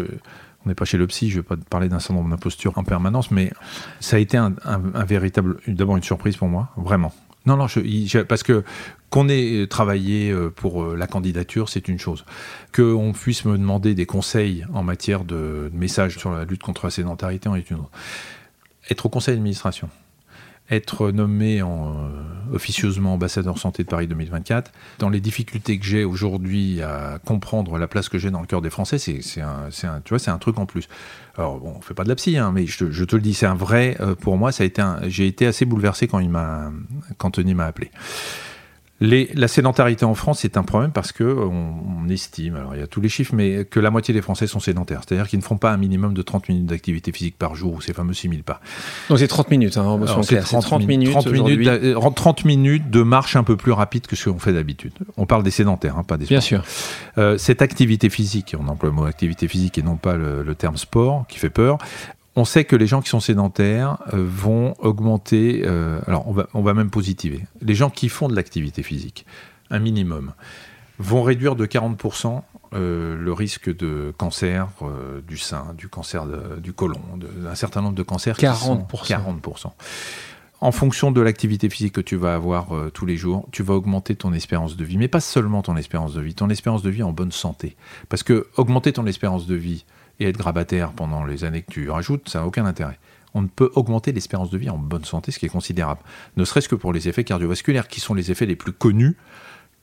on n'est pas chez le psy, je ne vais pas parler d'un syndrome d'imposture en permanence, mais ça a été un, véritable, d'abord une surprise pour moi, vraiment. Non, non, parce que qu'on ait travaillé euh, pour euh, la candidature, c'est une chose. Qu'on puisse me demander des conseils en matière de, messages sur la lutte contre la sédentarité en est une autre. Être au conseil d'administration, être nommé euh, officieusement ambassadeur santé de Paris 2024, dans les difficultés que j'ai aujourd'hui à comprendre la place que j'ai dans le cœur des Français, c'est un, un truc en plus. Alors, bon, on fait pas de la psy, hein, mais je, je, te le dis, c'est un vrai, euh, pour moi, ça a été j'ai été assez bouleversé quand il m'a, quand Tony m'a appelé la sédentarité en France, c'est un problème parce que on, estime, alors il y a tous les chiffres, mais que la moitié des Français sont sédentaires. C'est-à-dire qu'ils ne font pas un minimum de 30 minutes d'activité physique par jour, ou ces fameux 6000 pas. Donc c'est 30 minutes, hein, 30, minutes, 30 minutes, de marche un peu plus rapide que ce qu'on fait d'habitude. On parle des sédentaires, hein, pas des sports. Bien sûr. Euh, cette activité physique, on emploie le mot activité physique et non pas le terme sport, qui fait peur, on sait que les gens qui sont sédentaires euh, vont augmenter, euh, alors on va, on va même positiver, les gens qui font de l'activité physique, un minimum, vont réduire de 40% euh, le risque de cancer du sein, du cancer du côlon, d'un certain nombre de cancers. 40%. 40%. En fonction de l'activité physique que tu vas avoir tous les jours, tu vas augmenter ton espérance de vie. Mais pas seulement ton espérance de vie, ton espérance de vie en bonne santé. Parce que augmenter ton espérance de vie et être grabataire pendant les années que tu rajoutes, ça n'a aucun intérêt. On ne peut augmenter l'espérance de vie en bonne santé, ce qui est considérable. Ne serait-ce que pour les effets cardiovasculaires, qui sont les effets les plus connus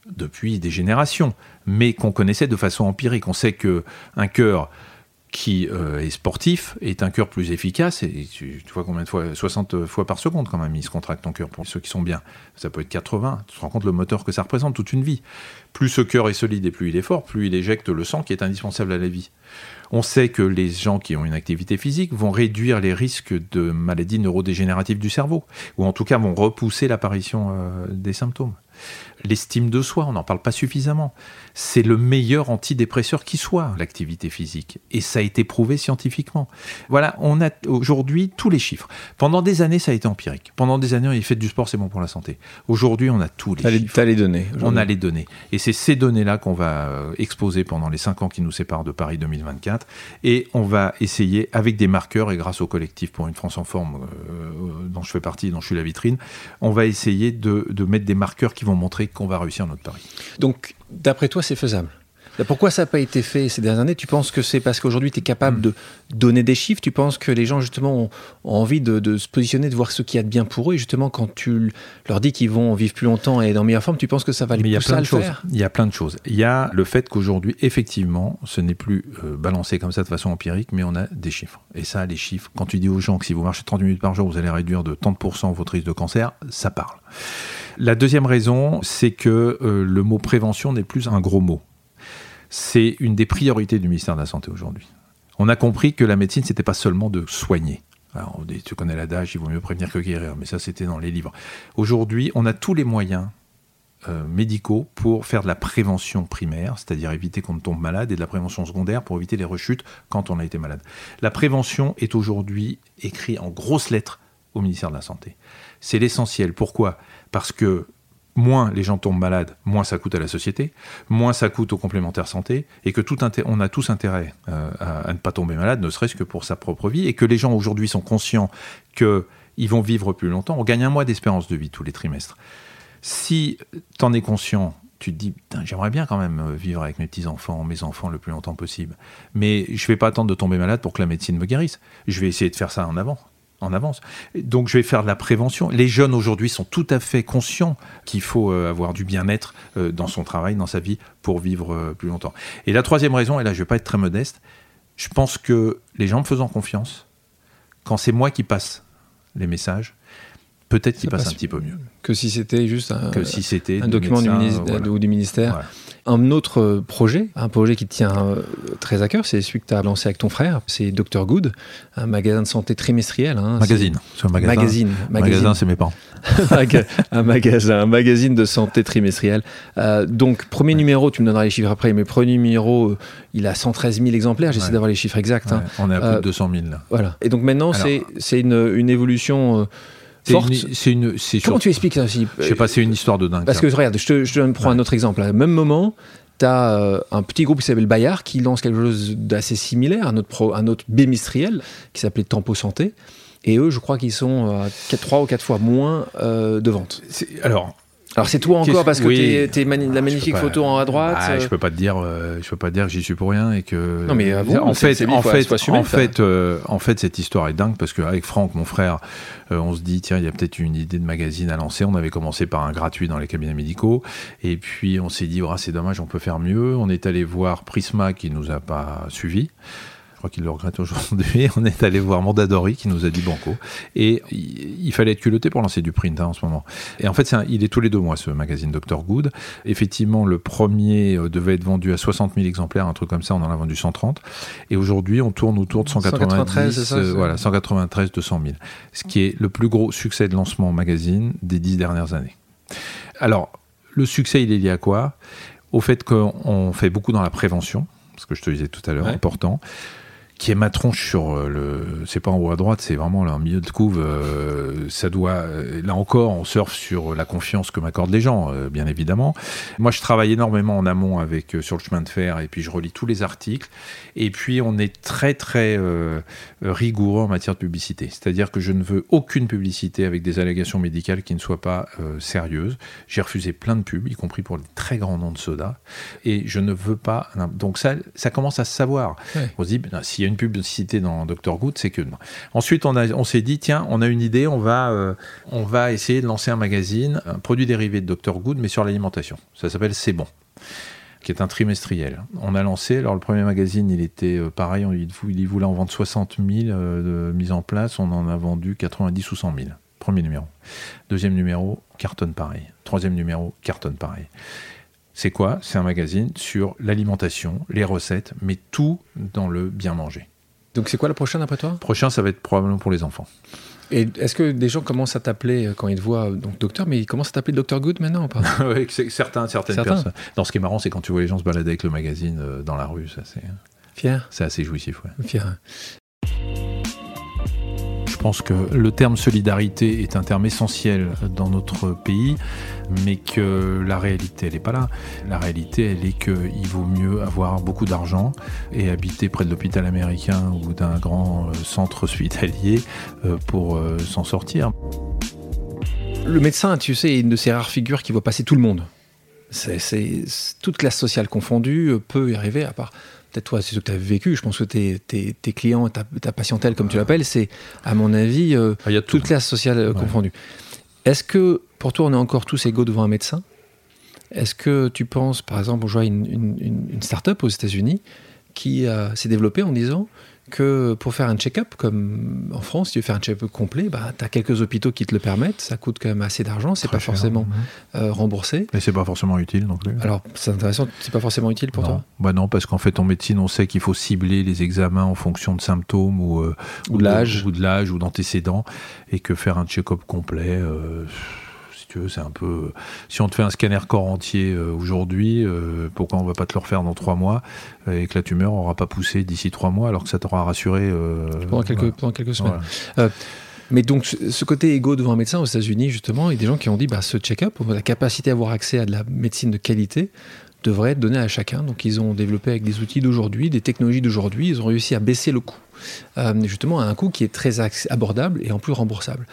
depuis des générations, mais qu'on connaissait de façon empirique. On sait que un cœur qui euh, est sportif est un cœur plus efficace. Et tu, vois combien de fois 60 fois par seconde quand même, il se contracte ton cœur pour ceux qui sont bien. Ça peut être 80. Tu te rends compte le moteur que ça représente toute une vie. Plus ce cœur est solide et plus il est fort, plus il éjecte le sang qui est indispensable à la vie. On sait que les gens qui ont une activité physique vont réduire les risques de maladies neurodégénératives du cerveau, ou en tout cas vont repousser l'apparition euh, des symptômes. L'estime de soi, on n'en parle pas suffisamment. C'est le meilleur antidépresseur qui soit, l'activité physique. Et ça a été prouvé scientifiquement. Voilà, on a aujourd'hui tous les chiffres. Pendant des années, ça a été empirique. Pendant des années, il fait du sport, c'est bon pour la santé. Aujourd'hui, on a tous les chiffres. les données. On a les données. Et c'est ces données-là qu'on va euh, exposer pendant les cinq ans qui nous séparent de Paris 2024. Et on va essayer, avec des marqueurs et grâce au collectif pour une France en forme, euh, dont je fais partie, dont je suis la vitrine, on va essayer de, de mettre des marqueurs qui vont montrer qu'on va réussir notre pari. Donc, d'après toi, c'est faisable? Pourquoi ça n'a pas été fait ces dernières années? Tu penses que c'est parce qu'aujourd'hui tu es capable hmm. de donner des chiffres? Tu penses que les gens justement ont, envie de, se positionner, de voir ce qu'il y a de bien pour eux? Et justement, quand tu leur dis qu'ils vont vivre plus longtemps et dans meilleure forme, tu penses que ça va les pousser à le faire? Il y a plein de choses. Il y a le fait qu'aujourd'hui, effectivement, ce n'est plus euh, balancé comme ça de façon empirique, mais on a des chiffres. Et ça, les chiffres, quand tu dis aux gens que si vous marchez 30 minutes par jour, vous allez réduire de 30% votre risque de cancer, ça parle. La deuxième raison, c'est que euh, le mot prévention n'est plus un gros mot. C'est une des priorités du ministère de la Santé aujourd'hui. On a compris que la médecine, c'était pas seulement de soigner. Alors, tu connais l'adage, il vaut mieux prévenir que guérir, mais ça, c'était dans les livres. Aujourd'hui, on a tous les moyens euh, médicaux pour faire de la prévention primaire, c'est-à-dire éviter qu'on ne tombe malade, et de la prévention secondaire pour éviter les rechutes quand on a été malade. La prévention est aujourd'hui écrite en grosses lettres au ministère de la Santé. C'est l'essentiel. Pourquoi? Parce que moins les gens tombent malades, moins ça coûte à la société, moins ça coûte aux complémentaires santé, et que tout on a tous intérêt euh, à, ne pas tomber malade, ne serait-ce que pour sa propre vie, et que les gens aujourd'hui sont conscients qu'ils vont vivre plus longtemps. On gagne un mois d'espérance de vie tous les trimestres. Si tu en es conscient, tu te dis, j'aimerais bien quand même euh, vivre avec mes petits-enfants, mes enfants le plus longtemps possible. Mais je ne vais pas attendre de tomber malade pour que la médecine me guérisse. Je vais essayer de faire ça en avant en avance. Donc je vais faire de la prévention. Les jeunes aujourd'hui sont tout à fait conscients qu'il faut euh, avoir du bien-être euh, dans son travail, dans sa vie, pour vivre euh, plus longtemps. Et la troisième raison, et là je ne vais pas être très modeste, Je pense que les gens me faisant confiance, quand c'est moi qui passe les messages, peut-être qu'ils passent un petit peu mieux. Que si c'était juste un, que si c'était un document du, ministère, ou du ministère. Un autre projet, un projet qui te tient euh, très à cœur, c'est celui que tu as lancé avec ton frère, c'est Dr Good, un magasin de santé trimestriel. Hein, magazine. Un magasin. Magazine. Magazine, c'est mes parents. un magasin, un magazine de santé trimestriel. Euh, donc, premier numéro, tu me donneras les chiffres après, mais premier numéro, euh, il a 113 000 exemplaires, j'essaie d'avoir les chiffres exacts. Hein. On est à plus de 200 000 là. Voilà. Et donc maintenant, c'est une, une, évolution c'est une, Comment tu expliques ça aussi Je sais pas, c'est une histoire de dingue. Parce que regarde, je te, je prends un autre exemple. Au même moment, tu as euh, un petit groupe qui s'appelle Bayard qui lance quelque chose d'assez similaire, un autre, pro, un autre bémistriel qui s'appelait Tempo Santé. Et eux, je crois qu'ils sont à 3 ou 4 fois moins euh, de ventes. Alors, alors c'est toi encore parce que oui. t'es, la magnifique photo en à droite. Ah, euh. Je peux pas te dire, euh, je peux pas dire que j'y suis pour rien et que. Non mais en fait, en fait, en fait, euh, en fait, cette histoire est dingue parce qu'avec Franck, mon frère, on se dit tiens, il y a peut-être une idée de magazine à lancer. On avait commencé par un gratuit dans les cabinets médicaux et puis on s'est dit oh, c'est dommage, on peut faire mieux. On est allé voir Prisma qui nous a pas suivis je crois qu'il le regrette aujourd'hui. On est allé voir Mondadori qui nous a dit banco. Et il fallait être culotté pour lancer du print hein, en ce moment. Et en fait, il est tous les deux mois ce magazine Dr Good. Effectivement, le premier euh, devait être vendu à 60 000 exemplaires, un truc comme ça. On en a vendu 130. Et aujourd'hui, on tourne autour de 193, ça, euh, voilà, 193, 200 000. Ce qui est le plus gros succès de lancement magazine des dix dernières années. Alors, le succès, il est lié à quoi? Au fait qu'on fait beaucoup dans la prévention, ce que je te disais tout à l'heure, important qui est ma tronche sur euh, le. C'est pas en haut à droite, c'est vraiment là, en milieu de couve. Euh, ça doit. Euh, là encore, on surfe sur la confiance que m'accordent les gens, bien évidemment. Moi, je travaille énormément en amont avec sur le chemin de fer, et puis je relis tous les articles. Et puis, on est très très rigoureux en matière de publicité. C'est-à-dire que je ne veux aucune publicité avec des allégations médicales qui ne soient pas sérieuses. J'ai refusé plein de pubs, y compris pour les très grands noms de soda. Et je ne veux pas. Donc ça, ça commence à se savoir. On se dit, ben, s'il y une publicité dans Dr Good, c'est que Ensuite, on, on s'est dit, tiens, on a une idée, on va, euh, on va essayer de lancer un magazine, un produit dérivé de Dr Good, mais sur l'alimentation. Ça s'appelle C'est bon qui est un trimestriel. On a lancé, alors le premier magazine, il était euh, pareil, on, il, voulait en vendre 60 000 euh, de mise en place, on en a vendu 90 ou 100 000. Premier numéro. Deuxième numéro, cartonne pareil. Troisième numéro, cartonne pareil. C'est quoi? C'est un magazine sur l'alimentation, les recettes, mais tout dans le bien manger. Donc c'est quoi le prochain après toi? Prochain, ça va être probablement pour les enfants. Et est-ce que des gens commencent à t'appeler euh, quand ils te voient donc docteur, mais ils commencent à t'appeler docteur Good maintenant ou pas? Oui, certains, certaines personnes. Non, ce qui est marrant, c'est quand tu vois les gens se balader avec le magazine euh, dans la rue, ça c'est. Fier. C'est assez jouissif, ouais. Fier. Je pense que le terme solidarité est un terme essentiel dans notre pays, mais que la réalité, elle n'est pas là. La réalité, elle est qu'il vaut mieux avoir beaucoup d'argent et habiter près de l'hôpital américain ou d'un grand euh, centre hospitalier euh, pour euh, s'en sortir. Le médecin, tu sais, est une de ces rares figures qui voit passer tout le monde. C'est toute classe sociale confondue peut y arriver, à part peut-être toi, c'est ce que tu as vécu, je pense que tes, tes, clients, ta, ta, patientèle, comme tu l'appelles, c'est, à mon avis, euh, ah, y a toute classe sociale euh, confondue. Est-ce que pour toi, on est encore tous égaux devant un médecin? Est-ce que tu penses, par exemple, on voit une, une, une start-up aux États-Unis qui s'est développée en disant que pour faire un check-up, comme en France, si tu veux faire un check-up complet, bah, tu as quelques hôpitaux qui te le permettent, ça coûte quand même assez d'argent, c'est pas forcément euh, remboursé. Mais c'est pas forcément utile non plus. Alors, c'est intéressant, c'est pas forcément utile pour toi? Bah non, parce qu'en fait, en médecine, on sait qu'il faut cibler les examens en fonction de symptômes ou, euh, ou, de l'âge ou de l'âge ou d'antécédents, et que faire un check-up complet. Euh, tu veux, c'est un peu. Si on te fait un scanner corps entier euh, aujourd'hui, euh, pourquoi on va pas te le refaire dans trois mois et que la tumeur aura pas poussé d'ici trois mois alors que ça t'aura rassuré euh, pendant, quelques, pendant quelques semaines. mais donc, ce côté égaux devant un médecin aux États-Unis, justement, il y a des gens qui ont dit bah, ce check-up, la capacité à avoir accès à de la médecine de qualité, devrait être donnée à chacun. Donc, ils ont développé avec des outils d'aujourd'hui, des technologies d'aujourd'hui, ils ont réussi à baisser le coût, justement, à un coût qui est très abordable et en plus remboursable.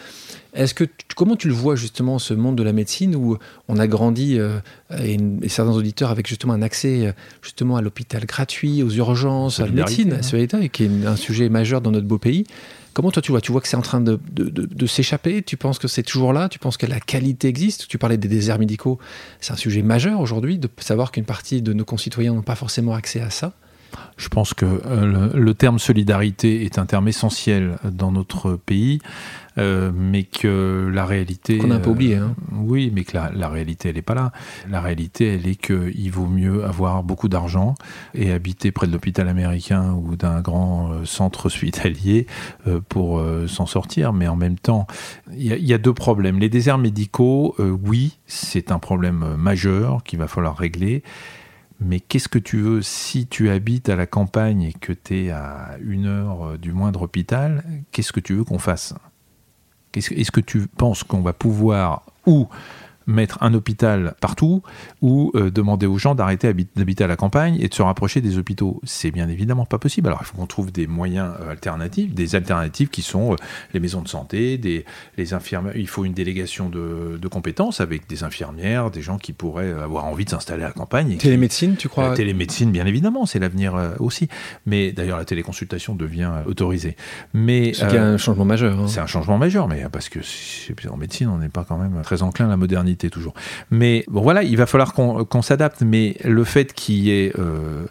Est-ce que comment tu le vois justement ce monde de la médecine où on a grandi euh, et, certains auditeurs avec justement un accès euh, justement à l'hôpital gratuit, aux urgences, à la médecine, à ce état, et qui est un sujet majeur dans notre beau pays. Comment toi tu vois Tu vois que c'est en train de, s'échapper? Tu penses que c'est toujours là? Tu penses que la qualité existe? Tu parlais des déserts médicaux. C'est un sujet majeur aujourd'hui de savoir qu'une partie de nos concitoyens n'ont pas forcément accès à ça. Je pense que euh, le, terme solidarité est un terme essentiel dans notre pays, euh, mais que la réalité... Qu'on n'a pas oublié. Hein. Euh, oui, mais que la, réalité, elle n'est pas là. La réalité, elle est qu'il vaut mieux avoir beaucoup d'argent et habiter près de l'hôpital américain ou d'un grand centre hospitalier pour s'en sortir. Mais en même temps, il y, a deux problèmes. Les déserts médicaux, oui, c'est un problème majeur qu'il va falloir régler. Mais qu'est-ce que tu veux si tu habites à la campagne et que tu es à une heure euh, du moindre hôpital Qu'est-ce que tu veux qu'on fasse? Est-ce que tu penses qu'on va pouvoir ou mettre un hôpital partout ou euh, demander aux gens d'arrêter d'habiter à la campagne et de se rapprocher des hôpitaux. C'est bien évidemment pas possible. Alors il faut qu'on trouve des moyens euh, alternatifs, des alternatives qui sont euh, les maisons de santé, des, les infirmières. Il faut une délégation de, de, compétences avec des infirmières, des gens qui pourraient avoir envie de s'installer à la campagne. Télémédecine, tu crois? La télémédecine, bien évidemment, c'est l'avenir aussi. Mais d'ailleurs, la téléconsultation devient autorisée. Mais c'est un changement majeur. Hein. C'est un changement majeur, mais parce que en médecine, on n'est pas quand même très enclin à la modernité toujours. Mais bon, voilà, il va falloir qu'on s'adapte. Mais le fait qu'il y ait. Euh,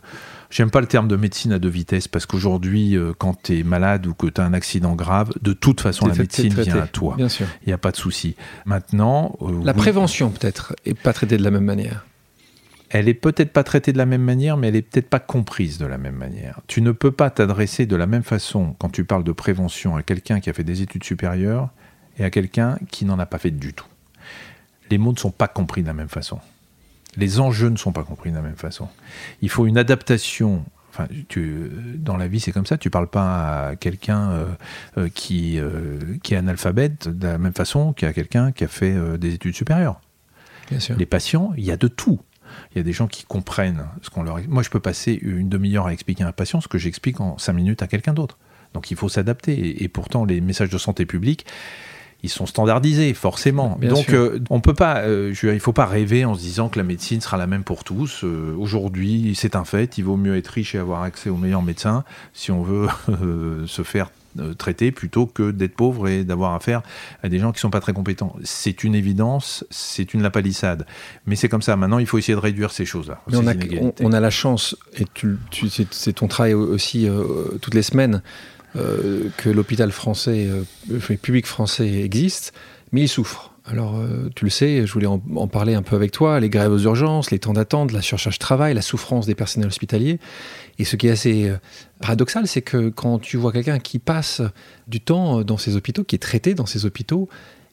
j'aime pas le terme de médecine à deux vitesses parce qu'aujourd'hui, euh, quand tu es malade ou que tu as un accident grave, de toute façon, la médecine vient à toi. Bien sûr. Il n'y a pas de souci. Maintenant. Euh, la prévention, peut-être, est pas traitée de la même manière. Elle est peut-être pas traitée de la même manière, mais elle est peut-être pas comprise de la même manière. Tu ne peux pas t'adresser de la même façon quand tu parles de prévention à quelqu'un qui a fait des études supérieures et à quelqu'un qui n'en a pas fait du tout les mots ne sont pas compris de la même façon. Les enjeux ne sont pas compris de la même façon. Il faut une adaptation. Enfin, tu, dans la vie, c'est comme ça. Tu parles pas à quelqu'un euh, euh, qui, euh, qui est analphabète de la même façon qu'à quelqu'un qui a fait des études supérieures. Bien sûr. Les patients, il y a de tout. Il y a des gens qui comprennent ce qu'on leur. Moi, je peux passer une demi-heure à expliquer à un patient ce que j'explique en cinq minutes à quelqu'un d'autre. Donc, il faut s'adapter. et pourtant, les messages de santé publique, ils sont standardisés forcément. Donc euh, on peut pas, euh, il faut pas rêver en se disant que la médecine sera la même pour tous. Euh, aujourd'hui, c'est un fait. Il vaut mieux être riche et avoir accès aux meilleurs médecins si on veut se faire traiter plutôt que d'être pauvre et d'avoir affaire à des gens qui sont pas très compétents. C'est une évidence, c'est une lapalissade. Mais c'est comme ça. Maintenant, il faut essayer de réduire ces choses-là. On a, on, a, la chance, et tu, c'est ton travail aussi toutes les semaines, euh, que l'hôpital français, euh, public français existe, mais il souffre. Alors, euh, tu le sais, je voulais en, parler un peu avec toi, les grèves aux urgences, les temps d'attente, la surcharge de travail, la souffrance des personnels hospitaliers. Et ce qui est assez paradoxal, c'est que quand tu vois quelqu'un qui passe du temps dans ces hôpitaux, qui est traité dans ces hôpitaux,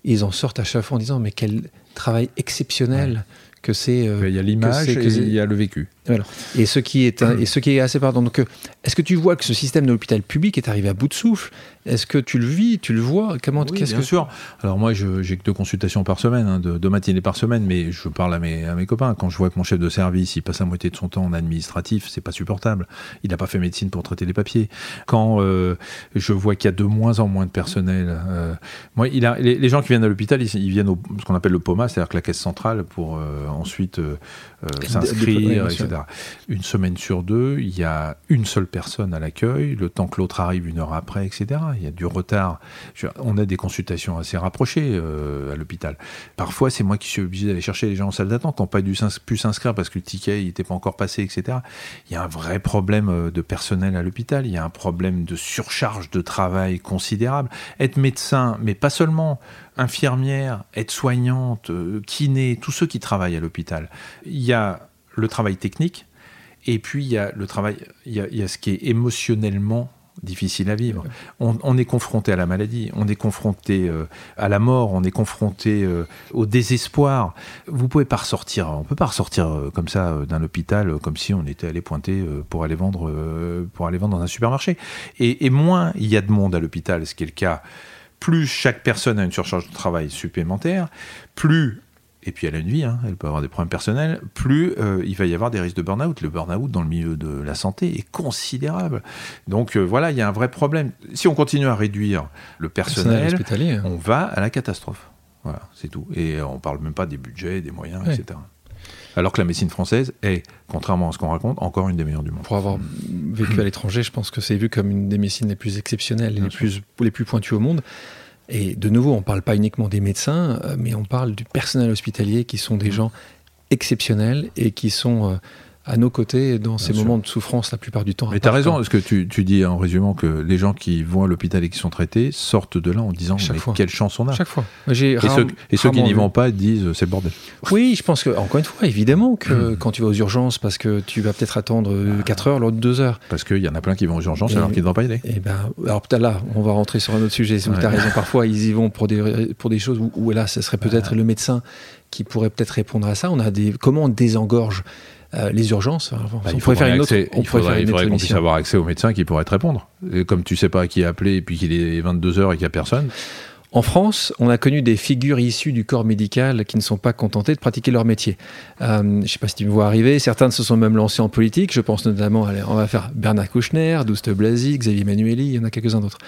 ils en sortent à chaque fois en disant mais quel travail exceptionnel que c'est. il y a l'image et il y a le vécu. Et ce qui est et ce qui est assez pardon. Donc, est-ce que tu vois que ce système de l'hôpital public est arrivé à bout de souffle? Est-ce que tu le vis, tu le vois? Comment oui, Bien que... sûr. Alors moi, j'ai que deux consultations par semaine, hein, deux, matinées par semaine, mais je parle à mes, à mes copains. Quand je vois que mon chef de service, il passe la moitié de son temps en administratif, c'est pas supportable. Il n'a pas fait médecine pour traiter les papiers. Quand euh, je vois qu'il y a de moins en moins de personnel, euh, moi, il a, les, gens qui viennent à l'hôpital, ils, viennent au ce qu'on appelle le POMA, c'est-à-dire que la caisse centrale pour euh, ensuite s'inscrire, etc. Une semaine sur deux, il y a une seule personne à l'accueil, le temps que l'autre arrive une heure après, etc. Il y a du retard. on a des consultations assez rapprochées euh, à l'hôpital. Parfois, c'est moi qui suis obligé d'aller chercher les gens en salle d'attente qui n'ont pas pu s'inscrire parce que le ticket n'était pas encore passé, etc. Il y a un vrai problème euh, de personnel à l'hôpital. Il y a un problème de surcharge de travail considérable. Être médecin, mais pas seulement infirmière, aide-soignante, euh, kiné, tous ceux qui travaillent à l'hôpital. Il y a le travail technique, et puis il y a le travail, il y a, ce qui est émotionnellement difficile à vivre. On, est confronté à la maladie, on est confronté euh, à la mort, on est confronté euh, au désespoir. Vous pouvez pas ressortir, on peut pas ressortir euh, comme ça d'un hôpital comme si on était allé pointer pour aller vendre pour aller vendre dans un supermarché. Et, et moins il y a de monde à l'hôpital, ce qui est le cas, plus chaque personne a une surcharge de travail supplémentaire, plus et puis elle a une vie, hein, elle peut avoir des problèmes personnels, plus euh, il va y avoir des risques de burn-out. Le burn-out dans le milieu de la santé est considérable. Donc euh, voilà, il y a un vrai problème. Si on continue à réduire le personnel, hein. on va à la catastrophe. Voilà, c'est tout. Et on ne parle même pas des budgets, des moyens, etc. Alors que la médecine française est, contrairement à ce qu'on raconte, encore une des meilleures du monde. Pour avoir vécu à l'étranger, je pense que c'est vu comme une des médecines les plus exceptionnelles, les plus, les plus pointues au monde. Et de nouveau, on ne parle pas uniquement des médecins, euh, mais on parle du personnel hospitalier qui sont des mmh. gens exceptionnels et qui sont euh, à nos côtés dans ces moments de souffrance la plupart du temps. Mais tu as raison, parce que tu, tu, dis en résumant que les gens qui vont à l'hôpital et qui sont traités sortent de là en disant mais quelle chance on a. Chaque fois. Et, ceux, et ceux, qui n'y vont pas disent c'est le bordel. Oui, je pense que, encore une fois, évidemment que quand tu vas aux urgences, parce que tu vas peut-être attendre 4 heures, l'autre 2 heures. Parce qu'il y en a plein qui vont aux urgences alors qu'ils ne devraient pas y aller. Et ben, alors peut-être là, on va rentrer sur un autre sujet. Tu as raison, parfois ils y vont pour des, pour des choses où, où là, ce serait peut-être le médecin qui pourrait peut-être répondre à ça. On a des, comment on désengorge euh, les urgences. Bah, il faudrait faire une autre, il faudrait, qu'on puisse avoir accès aux médecins qui pourraient te répondre. Et comme tu sais pas qui appeler et puis qu'il est 22h et qu'il n'y a personne. En France, on a connu des figures issues du corps médical qui ne sont pas contentées de pratiquer leur métier. Euh, je ne sais pas si tu me vois arriver, certains se sont même lancés en politique. Je pense notamment, allez, on va faire Bernard Kouchner, Douste Blasi, Xavier Manueli, il y en a quelques-uns d'autres.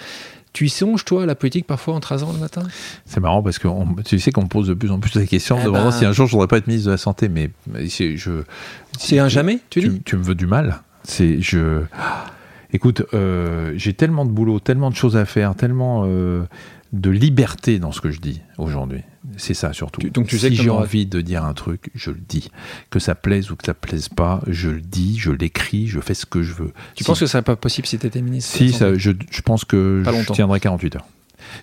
Tu y songes, toi, à la politique, parfois, en 13 ans le matin? C'est marrant parce que tu sais qu'on me pose de plus en plus la question de eh si un jour je voudrais pas être ministre de la Santé, mais, je. C'est un jamais, tu, dis? Tu me veux du mal. C'est. Je. Écoute, euh, j'ai tellement de boulot, tellement de choses à faire, tellement euh, de liberté dans ce que je dis aujourd'hui. C'est ça surtout. donc tu sais si j'ai envie de dire un truc, je le dis. Que ça plaise ou que ça plaise pas, je le dis, je l'écris, je fais ce que je veux. Tu penses que ça serait pas possible si tu étais ministre Si, ça, je, je, pense que je tiendrai 48 heures.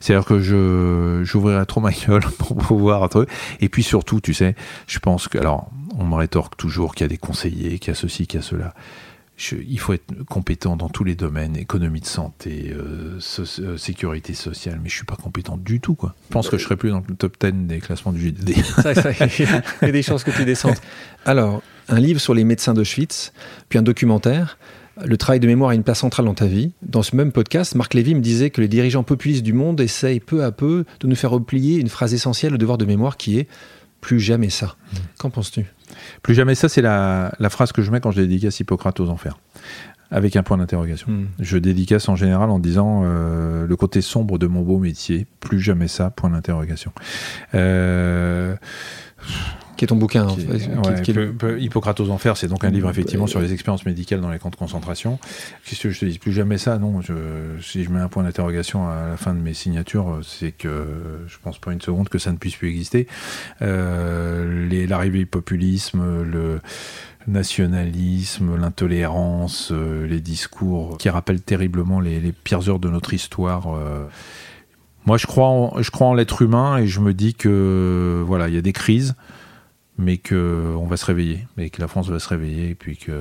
C'est-à-dire que je j'ouvrirai trop ma gueule pour pouvoir un truc. Et puis surtout, tu sais, je pense que alors on me rétorque toujours qu'il y a des conseillers, qu'il y a ceci, qu'il y a cela il faut être compétent dans tous les domaines, économie de santé, euh, euh, sécurité sociale, mais je suis pas compétent du tout. Quoi. Je pense que je serai plus dans le top 10 des classements du GDD. il y a des chances que tu descendes. Alors, un livre sur les médecins d'Auschwitz, puis un documentaire. Le travail de mémoire a une place centrale dans ta vie. Dans ce même podcast, Marc Lévy me disait que les dirigeants populistes du monde essayent peu à peu de nous faire replier une phrase essentielle au devoir de mémoire qui est plus jamais ça. Mmh. Qu'en penses-tu? Plus jamais ça, c'est la, phrase que je mets quand je dédicace Hippocrate aux enfers avec un point d'interrogation. Hmm. Je dédicace en général en disant euh, le côté sombre de mon beau métier, plus jamais ça, point d'interrogation. Euh, qui est ton bouquin Hippocrate aux enfers, c'est donc un livre effectivement sur les expériences médicales dans les camps de concentration. Qu'est-ce que je te dis? Plus jamais ça, non. si je mets un point d'interrogation à la fin de mes signatures, c'est que je pense pas une seconde que ça ne puisse plus exister. Euh, l'arrivée du populisme, le nationalisme, l'intolérance, euh, les discours qui rappellent terriblement les, pires heures de notre histoire. Euh. Moi, je crois en, je crois en l'être humain et je me dis que voilà, il y a des crises mais qu'on va se réveiller, et que la France va se réveiller, et puis que...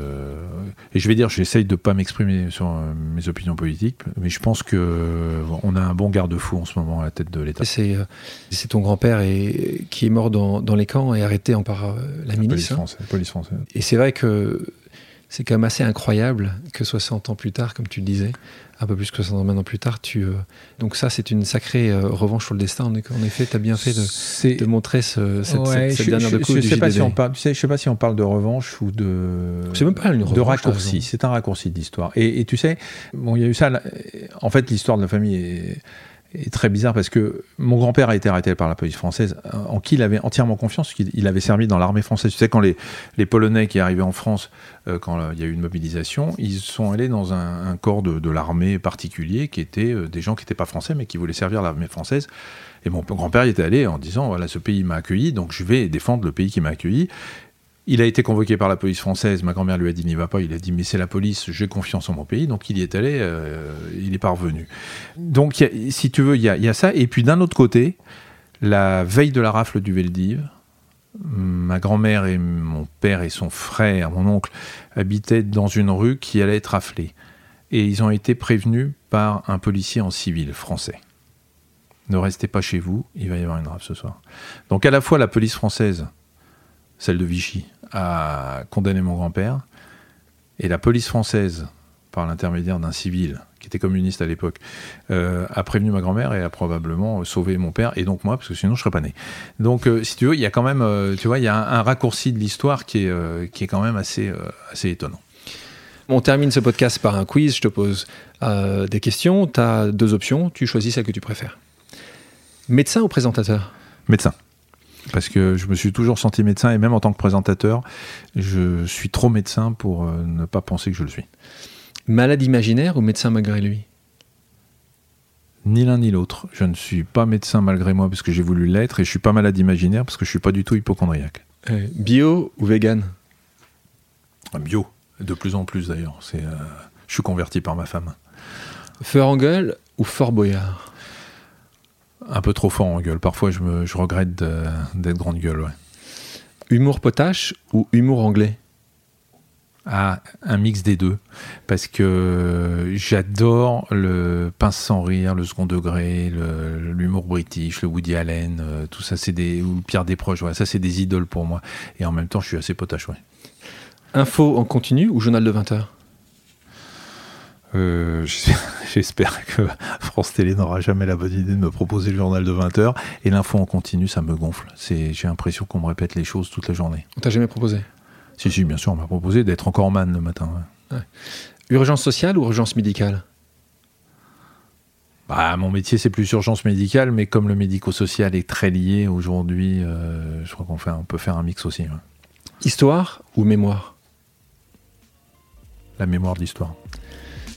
Et je vais dire, j'essaye de ne pas m'exprimer sur euh, mes opinions politiques, mais je pense qu'on euh, a un bon garde-fou en ce moment à la tête de l'État. C'est, euh, c'est ton grand-père qui est mort dans, dans, les camps et arrêté par la milice. Hein. police française. Et c'est vrai que c'est quand même assez incroyable que 60 ans plus tard, comme tu le disais, un peu plus que 60 ans plus tard, tu. Euh, donc, ça, c'est une sacrée euh, revanche sur le destin. En effet, tu as bien fait de, de montrer ce, cette, cette, dernière je, de coup. Je sais pas si on parle, tu sais, je sais pas si on parle de revanche ou de. C'est même pas une revanche, De raccourci. C'est un raccourci d'histoire. Et, et, tu sais, bon, il y a eu ça. En fait, l'histoire de la famille est est très bizarre parce que mon grand-père a été arrêté par la police française, en qui il avait entièrement confiance, qu'il avait servi dans l'armée française. Tu sais, quand les, Polonais qui arrivaient en France, euh, quand il y a eu une mobilisation, ils sont allés dans un, corps de, l'armée particulier qui était euh, des gens qui n'étaient pas français mais qui voulaient servir l'armée française. Et mon grand-père y était allé en disant voilà, ce pays m'a accueilli, donc je vais défendre le pays qui m'a accueilli. Il a été convoqué par la police française. Ma grand-mère lui a dit n'y va pas. Il a dit mais c'est la police, j'ai confiance en mon pays. Donc il y est allé, euh, il est parvenu. Donc si tu veux, il y, a, ça. Et puis d'un autre côté, la veille de la rafle du Veldiv, ma grand-mère et mon père et son frère, mon oncle, habitaient dans une rue qui allait être raflée. Et ils ont été prévenus par un policier en civil français. Ne restez pas chez vous, il va y avoir une rafle ce soir. Donc à la fois la police française celle de Vichy, a condamné mon grand-père. Et la police française, par l'intermédiaire d'un civil qui était communiste à l'époque, euh, a prévenu ma grand-mère et a probablement sauvé mon père et donc moi, parce que sinon je serais pas né. Donc, euh, si tu veux, il y a quand même, euh, tu vois, il y a un, raccourci de l'histoire qui est, qui est quand même assez, assez étonnant. On termine ce podcast par un quiz. Je te pose des questions. Tu as deux options. Tu choisis celle que tu préfères. Médecin ou présentateur? Médecin parce que je me suis toujours senti médecin et même en tant que présentateur, je suis trop médecin pour euh, ne pas penser que je le suis. Malade imaginaire ou médecin malgré lui? Ni l'un ni l'autre. Je ne suis pas médecin malgré moi parce que j'ai voulu l'être et je suis pas malade imaginaire parce que je suis pas du tout hypochondriaque. Euh, bio ou vegan? Bio, de plus en plus d'ailleurs. C'est, je suis converti par ma femme. Feu en gueule ou Fort Boyard? Un peu trop fort en gueule. Parfois, je, me, je regrette d'être grande gueule. Ouais. Humour potache ou humour anglais? Ah, un mix des deux. Parce que j'adore le pince sans rire, le second degré, l'humour british, le Woody Allen, euh, tout ça, c'est des. ou Pierre Desproges, ouais, ça, c'est des idoles pour moi. Et en même temps, je suis assez potache, ouais. Info en continu ou journal de 20h euh, J'espère que France Télé n'aura jamais la bonne idée de me proposer le journal de 20h. Et l'info en continu, ça me gonfle. J'ai l'impression qu'on me répète les choses toute la journée. On t'a jamais proposé? Si, si, bien sûr, on m'a proposé d'être encore man le matin. Urgence sociale ou urgence médicale? Bah, mon métier, c'est plus urgence médicale, mais comme le médico-social est très lié aujourd'hui, euh, je crois qu'on on peut faire un mix aussi. Histoire ou mémoire? La mémoire de l'histoire.